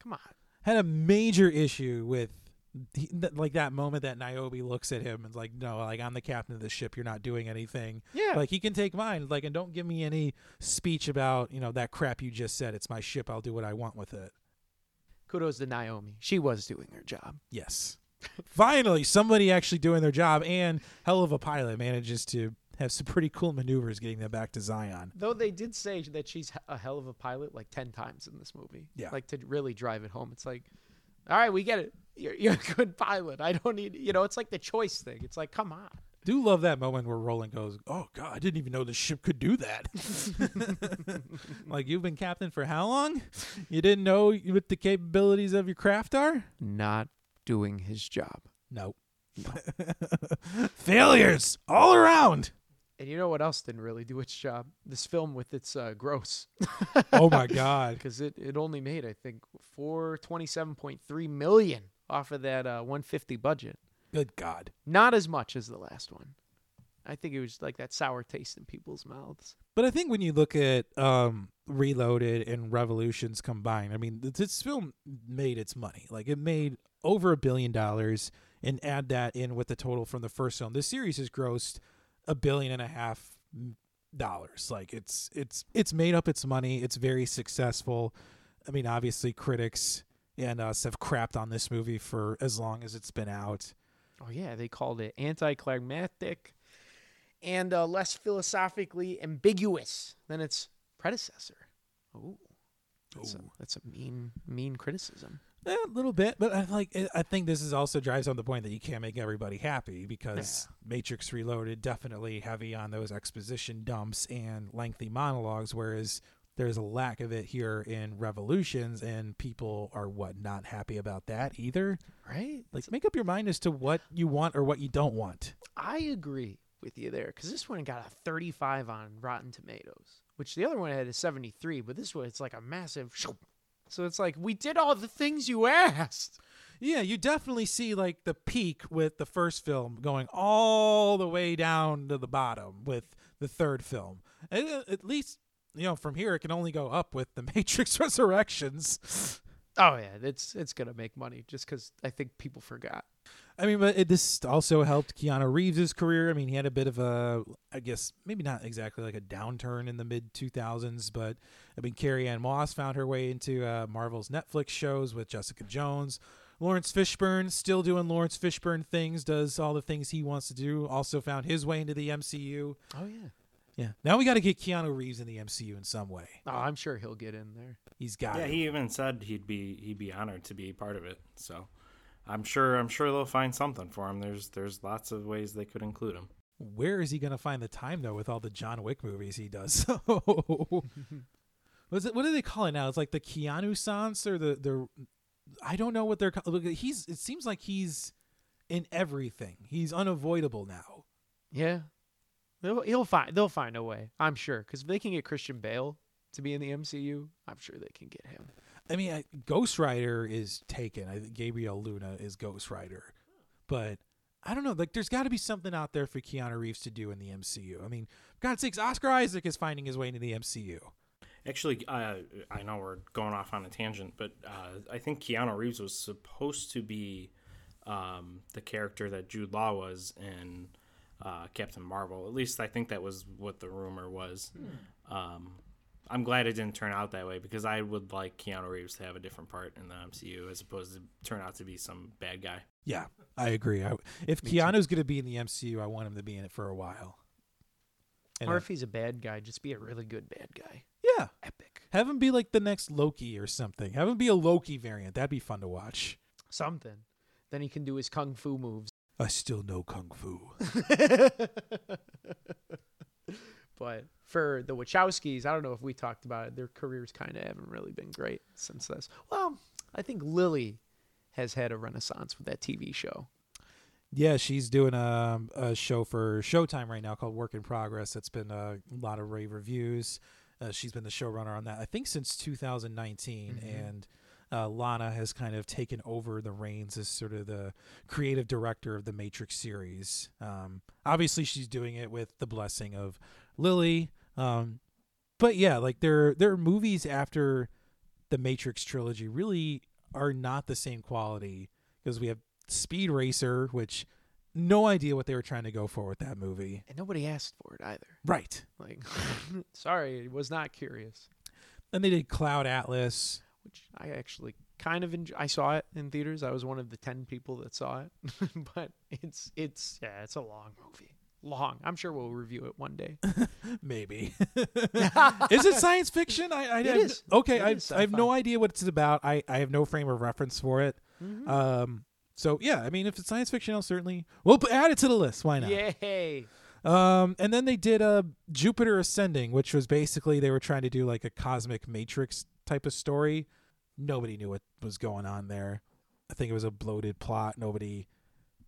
come on. had a major issue with he, th- like that moment that Niobe looks at him and like, no, like I'm the captain of the ship. You're not doing anything. Yeah. Like he can take mine. Like, and don't give me any speech about you know that crap you just said. It's my ship. I'll do what I want with it. Kudos to Niobe. She was doing her job. Yes. Finally, somebody actually doing their job, and hell of a pilot manages to have some pretty cool maneuvers getting them back to Zion. Though they did say that she's a hell of a pilot like 10 times in this movie. Yeah. Like to really drive it home. It's like, all right, we get it. You're, you're a good pilot. I don't need, you know, it's like the choice thing. It's like, come on. Do love that moment where Roland goes, "Oh God, I didn't even know the ship could do that." like you've been captain for how long? You didn't know what the capabilities of your craft are? Not doing his job. Nope. Failures all around. And you know what else didn't really do its job? This film with its uh, gross. Oh my God. Because it, it only made, I think, 427.3 million off of that uh, 150 budget. Good God. Not as much as the last one. I think it was like that sour taste in people's mouths. But I think when you look at um, Reloaded and Revolutions combined, I mean, this film made its money. Like it made over a billion dollars, and add that in with the total from the first film. This series has grossed a billion and a half dollars. Like it's it's it's made up its money. It's very successful. I mean, obviously, critics and us have crapped on this movie for as long as it's been out. Oh yeah, they called it anticlimactic and uh, less philosophically ambiguous than its predecessor. Ooh, that's, A, that's a mean, mean criticism. Eh, a little bit, but I like. I think this is also drives on the point that you can't make everybody happy because Matrix Reloaded definitely heavy on those exposition dumps and lengthy monologues, whereas there's a lack of it here in Revolutions, and people are what not happy about that either. Right? Like, make up your mind as to what you want or what you don't want. I agree with you there because this one got a 35 on Rotten Tomatoes, which the other one had a 73, but this one it's like a massive. So it's like we did all the things you asked. Yeah, you definitely see like the peak with the first film going all the way down to the bottom with the third film. And, At least, you know, from here it can only go up with the Matrix Resurrections. Oh yeah, it's it's gonna make money just because I think people forgot. I mean, but it, this also helped Keanu Reeves' career. I mean, he had a bit of a, I guess, maybe not exactly like a downturn in the mid 2000s, but I mean, Carrie-Anne Moss found her way into uh, Marvel's Netflix shows with Jessica Jones. Laurence Fishburne, still doing Laurence Fishburne things, does all the things he wants to do. Also found his way into the MCU. Oh yeah. Yeah. Now we got to get Keanu Reeves in the MCU in some way. Oh, I'm sure he'll get in there. He's got Yeah, it. he even said he'd be he'd be honored to be part of it. So I'm sure I'm sure they'll find something for him. There's there's lots of ways they could include him. Where is he going to find the time though with all the John Wick movies he does? What's it? What do they call it now? It's like the Keanu Sans or the the. I don't know what they're. ca- Look, he's. It seems like he's in everything. He's unavoidable now. Yeah. He'll, he'll find they'll find a way. I'm sure because if they can get Christian Bale to be in the MCU, I'm sure they can get him. I mean, I, Ghost Rider is taken. I think Gabriel Luna is Ghost Rider, but I don't know. Like, there's got to be something out there for Keanu Reeves to do in the MCU. I mean, God's sakes, Oscar Isaac is finding his way into the MCU. Actually, uh, I know we're going off on a tangent, but uh, I think Keanu Reeves was supposed to be um, the character that Jude Law was in uh, Captain Marvel. At least I think that was what the rumor was. Um, I'm glad it didn't turn out that way because I would like Keanu Reeves to have a different part in the MCU as opposed to turn out to be some bad guy. Yeah, I agree. I, if Keanu's going to be in the MCU, I want him to be in it for a while. And or uh, if he's a bad guy, just be a really good bad guy. yeah, Epic. have him be like the next Loki or something. Have him be a Loki variant. That'd be fun to watch. Something. Then he can do his kung fu moves. I still know kung fu. But for the Wachowskis, I don't know if we talked about it. Their careers kind of haven't really been great since this. Well, I think Lilly has had a renaissance with that TV show. Yeah, she's doing a, a show for Showtime right now called Work in Progress. That's been a lot of rave reviews. Uh, she's been the showrunner on that, I think, since 2019. And uh, Lana has kind of taken over the reins as sort of the creative director of the Matrix series. Um, obviously, she's doing it with the blessing of Lilly. Um, but yeah, like their their movies after the Matrix trilogy really are not the same quality because we have Speed Racer, which no idea what they were trying to go for with that movie. And nobody asked for it either. Right. Like, sorry, was not curious. Then they did Cloud Atlas. Which I actually kind of enjoy. I saw it in theaters. I was one of the ten people that saw it. but it's it's yeah, it's a long movie. Long. I'm sure we'll review it one day. Maybe. is it science fiction? I, I It is. Okay, It I, is I have no idea what it's about. I, I have no frame of reference for it. Mm-hmm. Um. So yeah, I mean, if it's science fiction, I'll certainly we'll add it to the list. Why not? Yay! Um, and then they did a Jupiter Ascending, which was basically they were trying to do like a cosmic matrix type of story. Nobody knew what was going on there. I think it was a bloated plot. Nobody,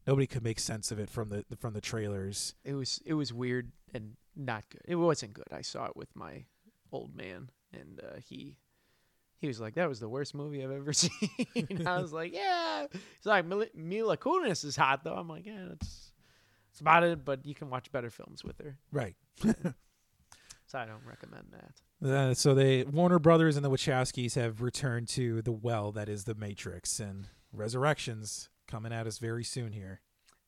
nobody could make sense of it from the from the trailers. It was it was weird and not good. It wasn't good. I saw it with my old man, and uh, he he was like, "That was the worst movie I've ever seen." I was like, "Yeah." He's like, "Mila- "Mila Kunis is hot, though." I'm like, "Yeah, that's that's about it." But you can watch better films with her, Right. so I don't recommend that. Uh, so they Warner Brothers and the Wachowskis have returned to the well that is the Matrix, and Resurrections coming at us very soon here.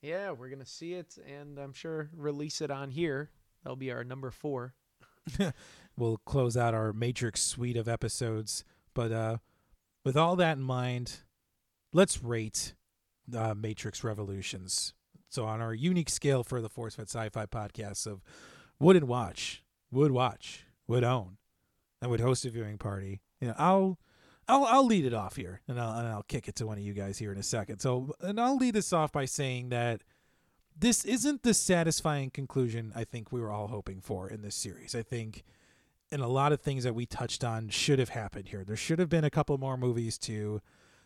Yeah, we're gonna see it, and I'm sure release it on here. That'll be our number four. we'll close out our Matrix suite of episodes. But uh, with all that in mind, let's rate uh, Matrix Revolutions. So on our unique scale for the Force Fed Sci-Fi podcast of wouldn't watch, would watch, would own, and would host a viewing party. You know, I'll. I'll I'll lead it off here, and I'll and I'll kick it to one of you guys here in a second. So, and I'll lead this off by saying that this isn't the satisfying conclusion I think we were all hoping for in this series. I think and a lot of things that we touched on should have happened here. There should have been a couple more movies to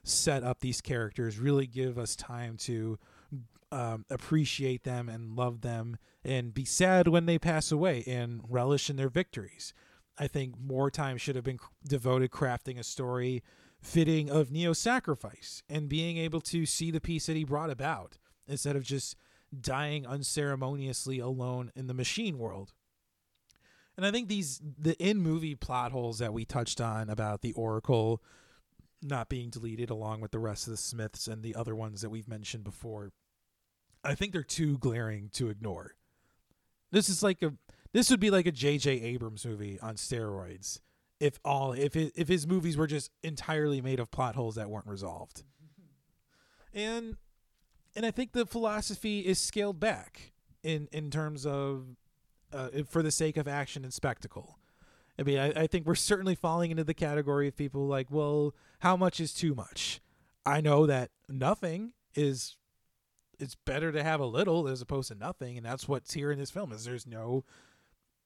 set up these characters, really give us time to um, appreciate them and love them, and be sad when they pass away and relish in their victories. I think more time should have been devoted crafting a story fitting of Neo's sacrifice and being able to see the peace that he brought about instead of just dying unceremoniously alone in the machine world. And I think these the in movie plot holes that we touched on about the Oracle not being deleted along with the rest of the Smiths and the other ones that we've mentioned before I think they're too glaring to ignore. This is like a this would be like a J.J. Abrams movie on steroids. If all if it, if his movies were just entirely made of plot holes that weren't resolved, and and I think the philosophy is scaled back in in terms of uh, for the sake of action and spectacle. I mean, I, I think we're certainly falling into the category of people like, well, how much is too much? I know that nothing is it's better to have a little as opposed to nothing, and that's what's here in this film is there's no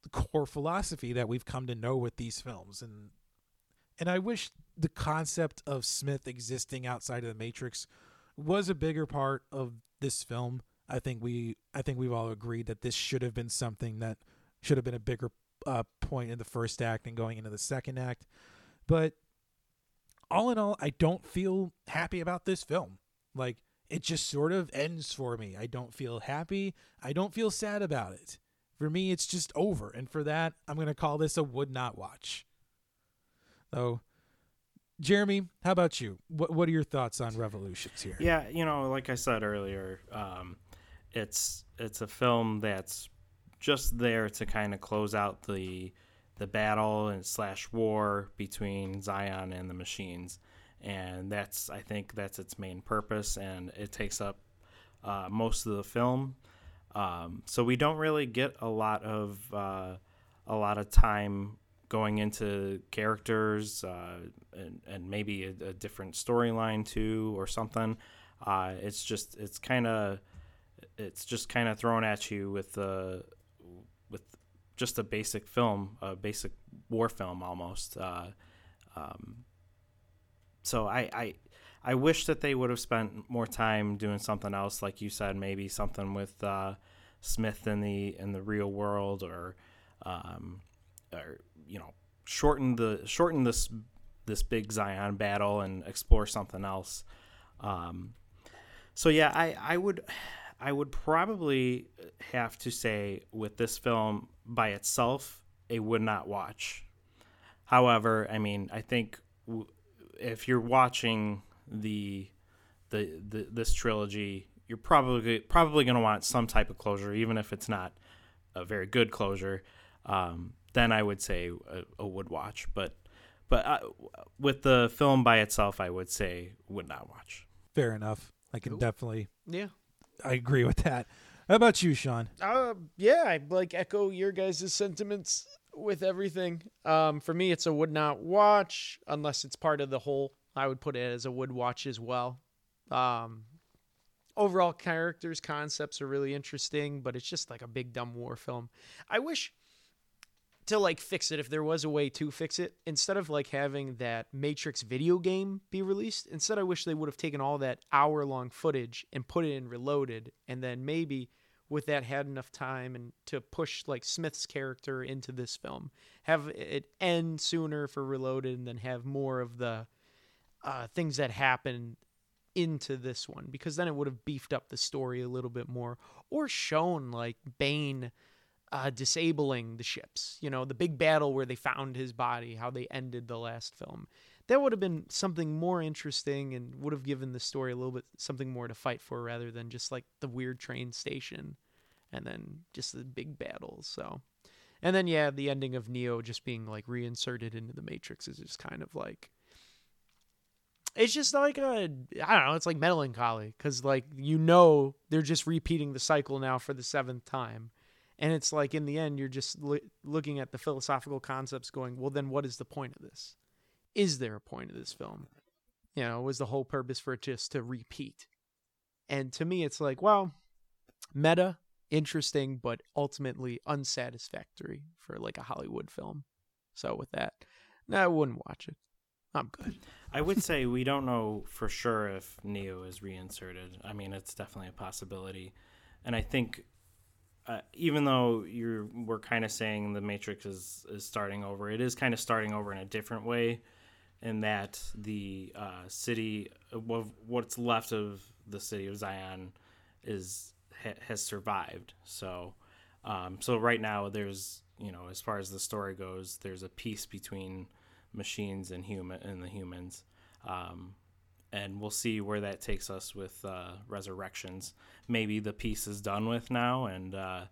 core philosophy that we've come to know with these films, and and I wish the concept of Smith existing outside of the Matrix was a bigger part of this film. I think we I think we've all agreed that this should have been something that should have been a bigger uh, point in the first act and going into the second act. But all in all, I don't feel happy about this film. Like it just sort of ends for me. I don't feel happy. I don't feel sad about it. For me, it's just over. And for that, I'm going to call this a would not watch. So, Jeremy, how about you? What What are your thoughts on Revolutions here? Yeah, you know, like I said earlier, um, it's it's a film that's just there to kind of close out the the battle and slash war between Zion and the machines, and that's I think that's its main purpose, and it takes up uh, most of the film. Um, so we don't really get a lot of uh, a lot of time going into characters uh, and, and maybe a, a different storyline too or something. Uh, it's just it's kind of it's just kind of thrown at you with the with just a basic film, a basic war film almost. Uh, um, so I, I I wish that they would have spent more time doing something else, like you said, maybe something with uh, Smith in the in the real world, or um, or you know, shorten the shorten this this big Zion battle and explore something else. Um, so yeah, I I would I would probably have to say with this film by itself, a would not watch. However, I mean, I think w- if you're watching the, the the this trilogy, you're probably probably going to want some type of closure, even if it's not a very good closure. Um, then I would say a, a would watch, but but uh, with the film by itself, I would say would not watch. Fair enough. I can definitely Yeah. I agree with that. How about you, Sean? Uh, yeah, I like echo your guys' sentiments with everything. Um, for me, it's a would not watch unless it's part of the whole. I would put it as a would watch as well. Um, overall characters, concepts are really interesting, but it's just like a big dumb war film. I wish to like fix it if there was a way to fix it instead of like having that matrix video game be released instead i wish they would have taken all that hour long footage and put it in reloaded and then maybe with that had enough time and to push like smith's character into this film have it end sooner for reloaded and then have more of the uh, things that happen into this one because then it would have beefed up the story a little bit more or shown like bane uh, disabling the ships. You know, the big battle where they found his body, how they ended the last film. That would have been something more interesting and would have given the story a little bit something more to fight for rather than just like the weird train station and then just the big battles. So, and then yeah, the ending of Neo just being like reinserted into the Matrix is just kind of like it's just like a I don't know, it's like melancholy cuz like you know they're just repeating the cycle now for the seventh time. And it's like in the end you're just lo- looking at the philosophical concepts going well then what is the point of this? Is there a point of this film? You know was the whole purpose for it just to repeat? And to me it's like well meta interesting but ultimately unsatisfactory for like a hollywood film. So with that no, i wouldn't watch it i'm good I would say we don't know for sure if Neo is reinserted. I mean, it's definitely a possibility, and I think uh, even though you're we're kind of saying the Matrix is is starting over, it is kind of starting over in a different way, in that the uh, city, of what's left of the city of Zion, is ha, has survived. So, um, so right now there's you know as far as the story goes, there's a peace between machines and human and the humans, um, and we'll see where that takes us with uh, Resurrections. Maybe the peace is done with now, and uh,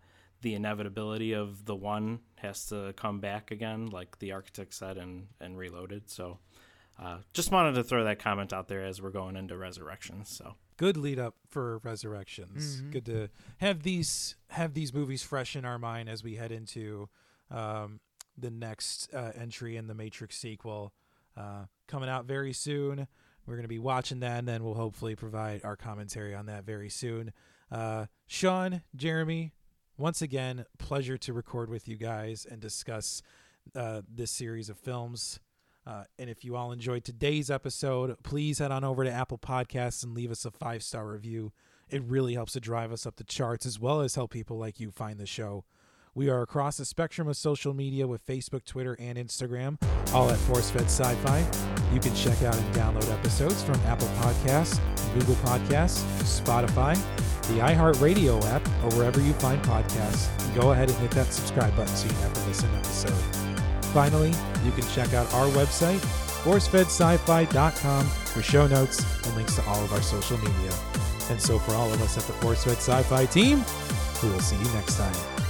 the inevitability of the one has to come back again, like the architect said, and and Reloaded. So. Uh, just wanted to throw that comment out there as we're going into Resurrections. So good lead up for Resurrections. Mhm. Good to have these have these movies fresh in our mind as we head into um, the next uh, entry in the Matrix sequel uh, coming out very soon. We're going to be watching that, and then we'll hopefully provide our commentary on that very soon. Uh, Sean, Jeremy, once again, pleasure to record with you guys and discuss uh, this series of films. Uh, and if you all enjoyed today's episode, please head on over to Apple Podcasts and leave us a five star review. It really helps to drive us up the charts as well as help people like you find the show. We are across the spectrum of social media with Facebook, Twitter, and Instagram, all at ForceFed Sci Fi. You can check out and download episodes from Apple Podcasts, Google Podcasts, Spotify, the iHeartRadio app, or wherever you find podcasts. Go ahead and hit that subscribe button so you never miss an episode. Finally, you can check out our website, forcefedsci-fi.com for show notes and links to all of our social media. And so for all of us at the ForceFed Sci-Fi team, we will see you next time.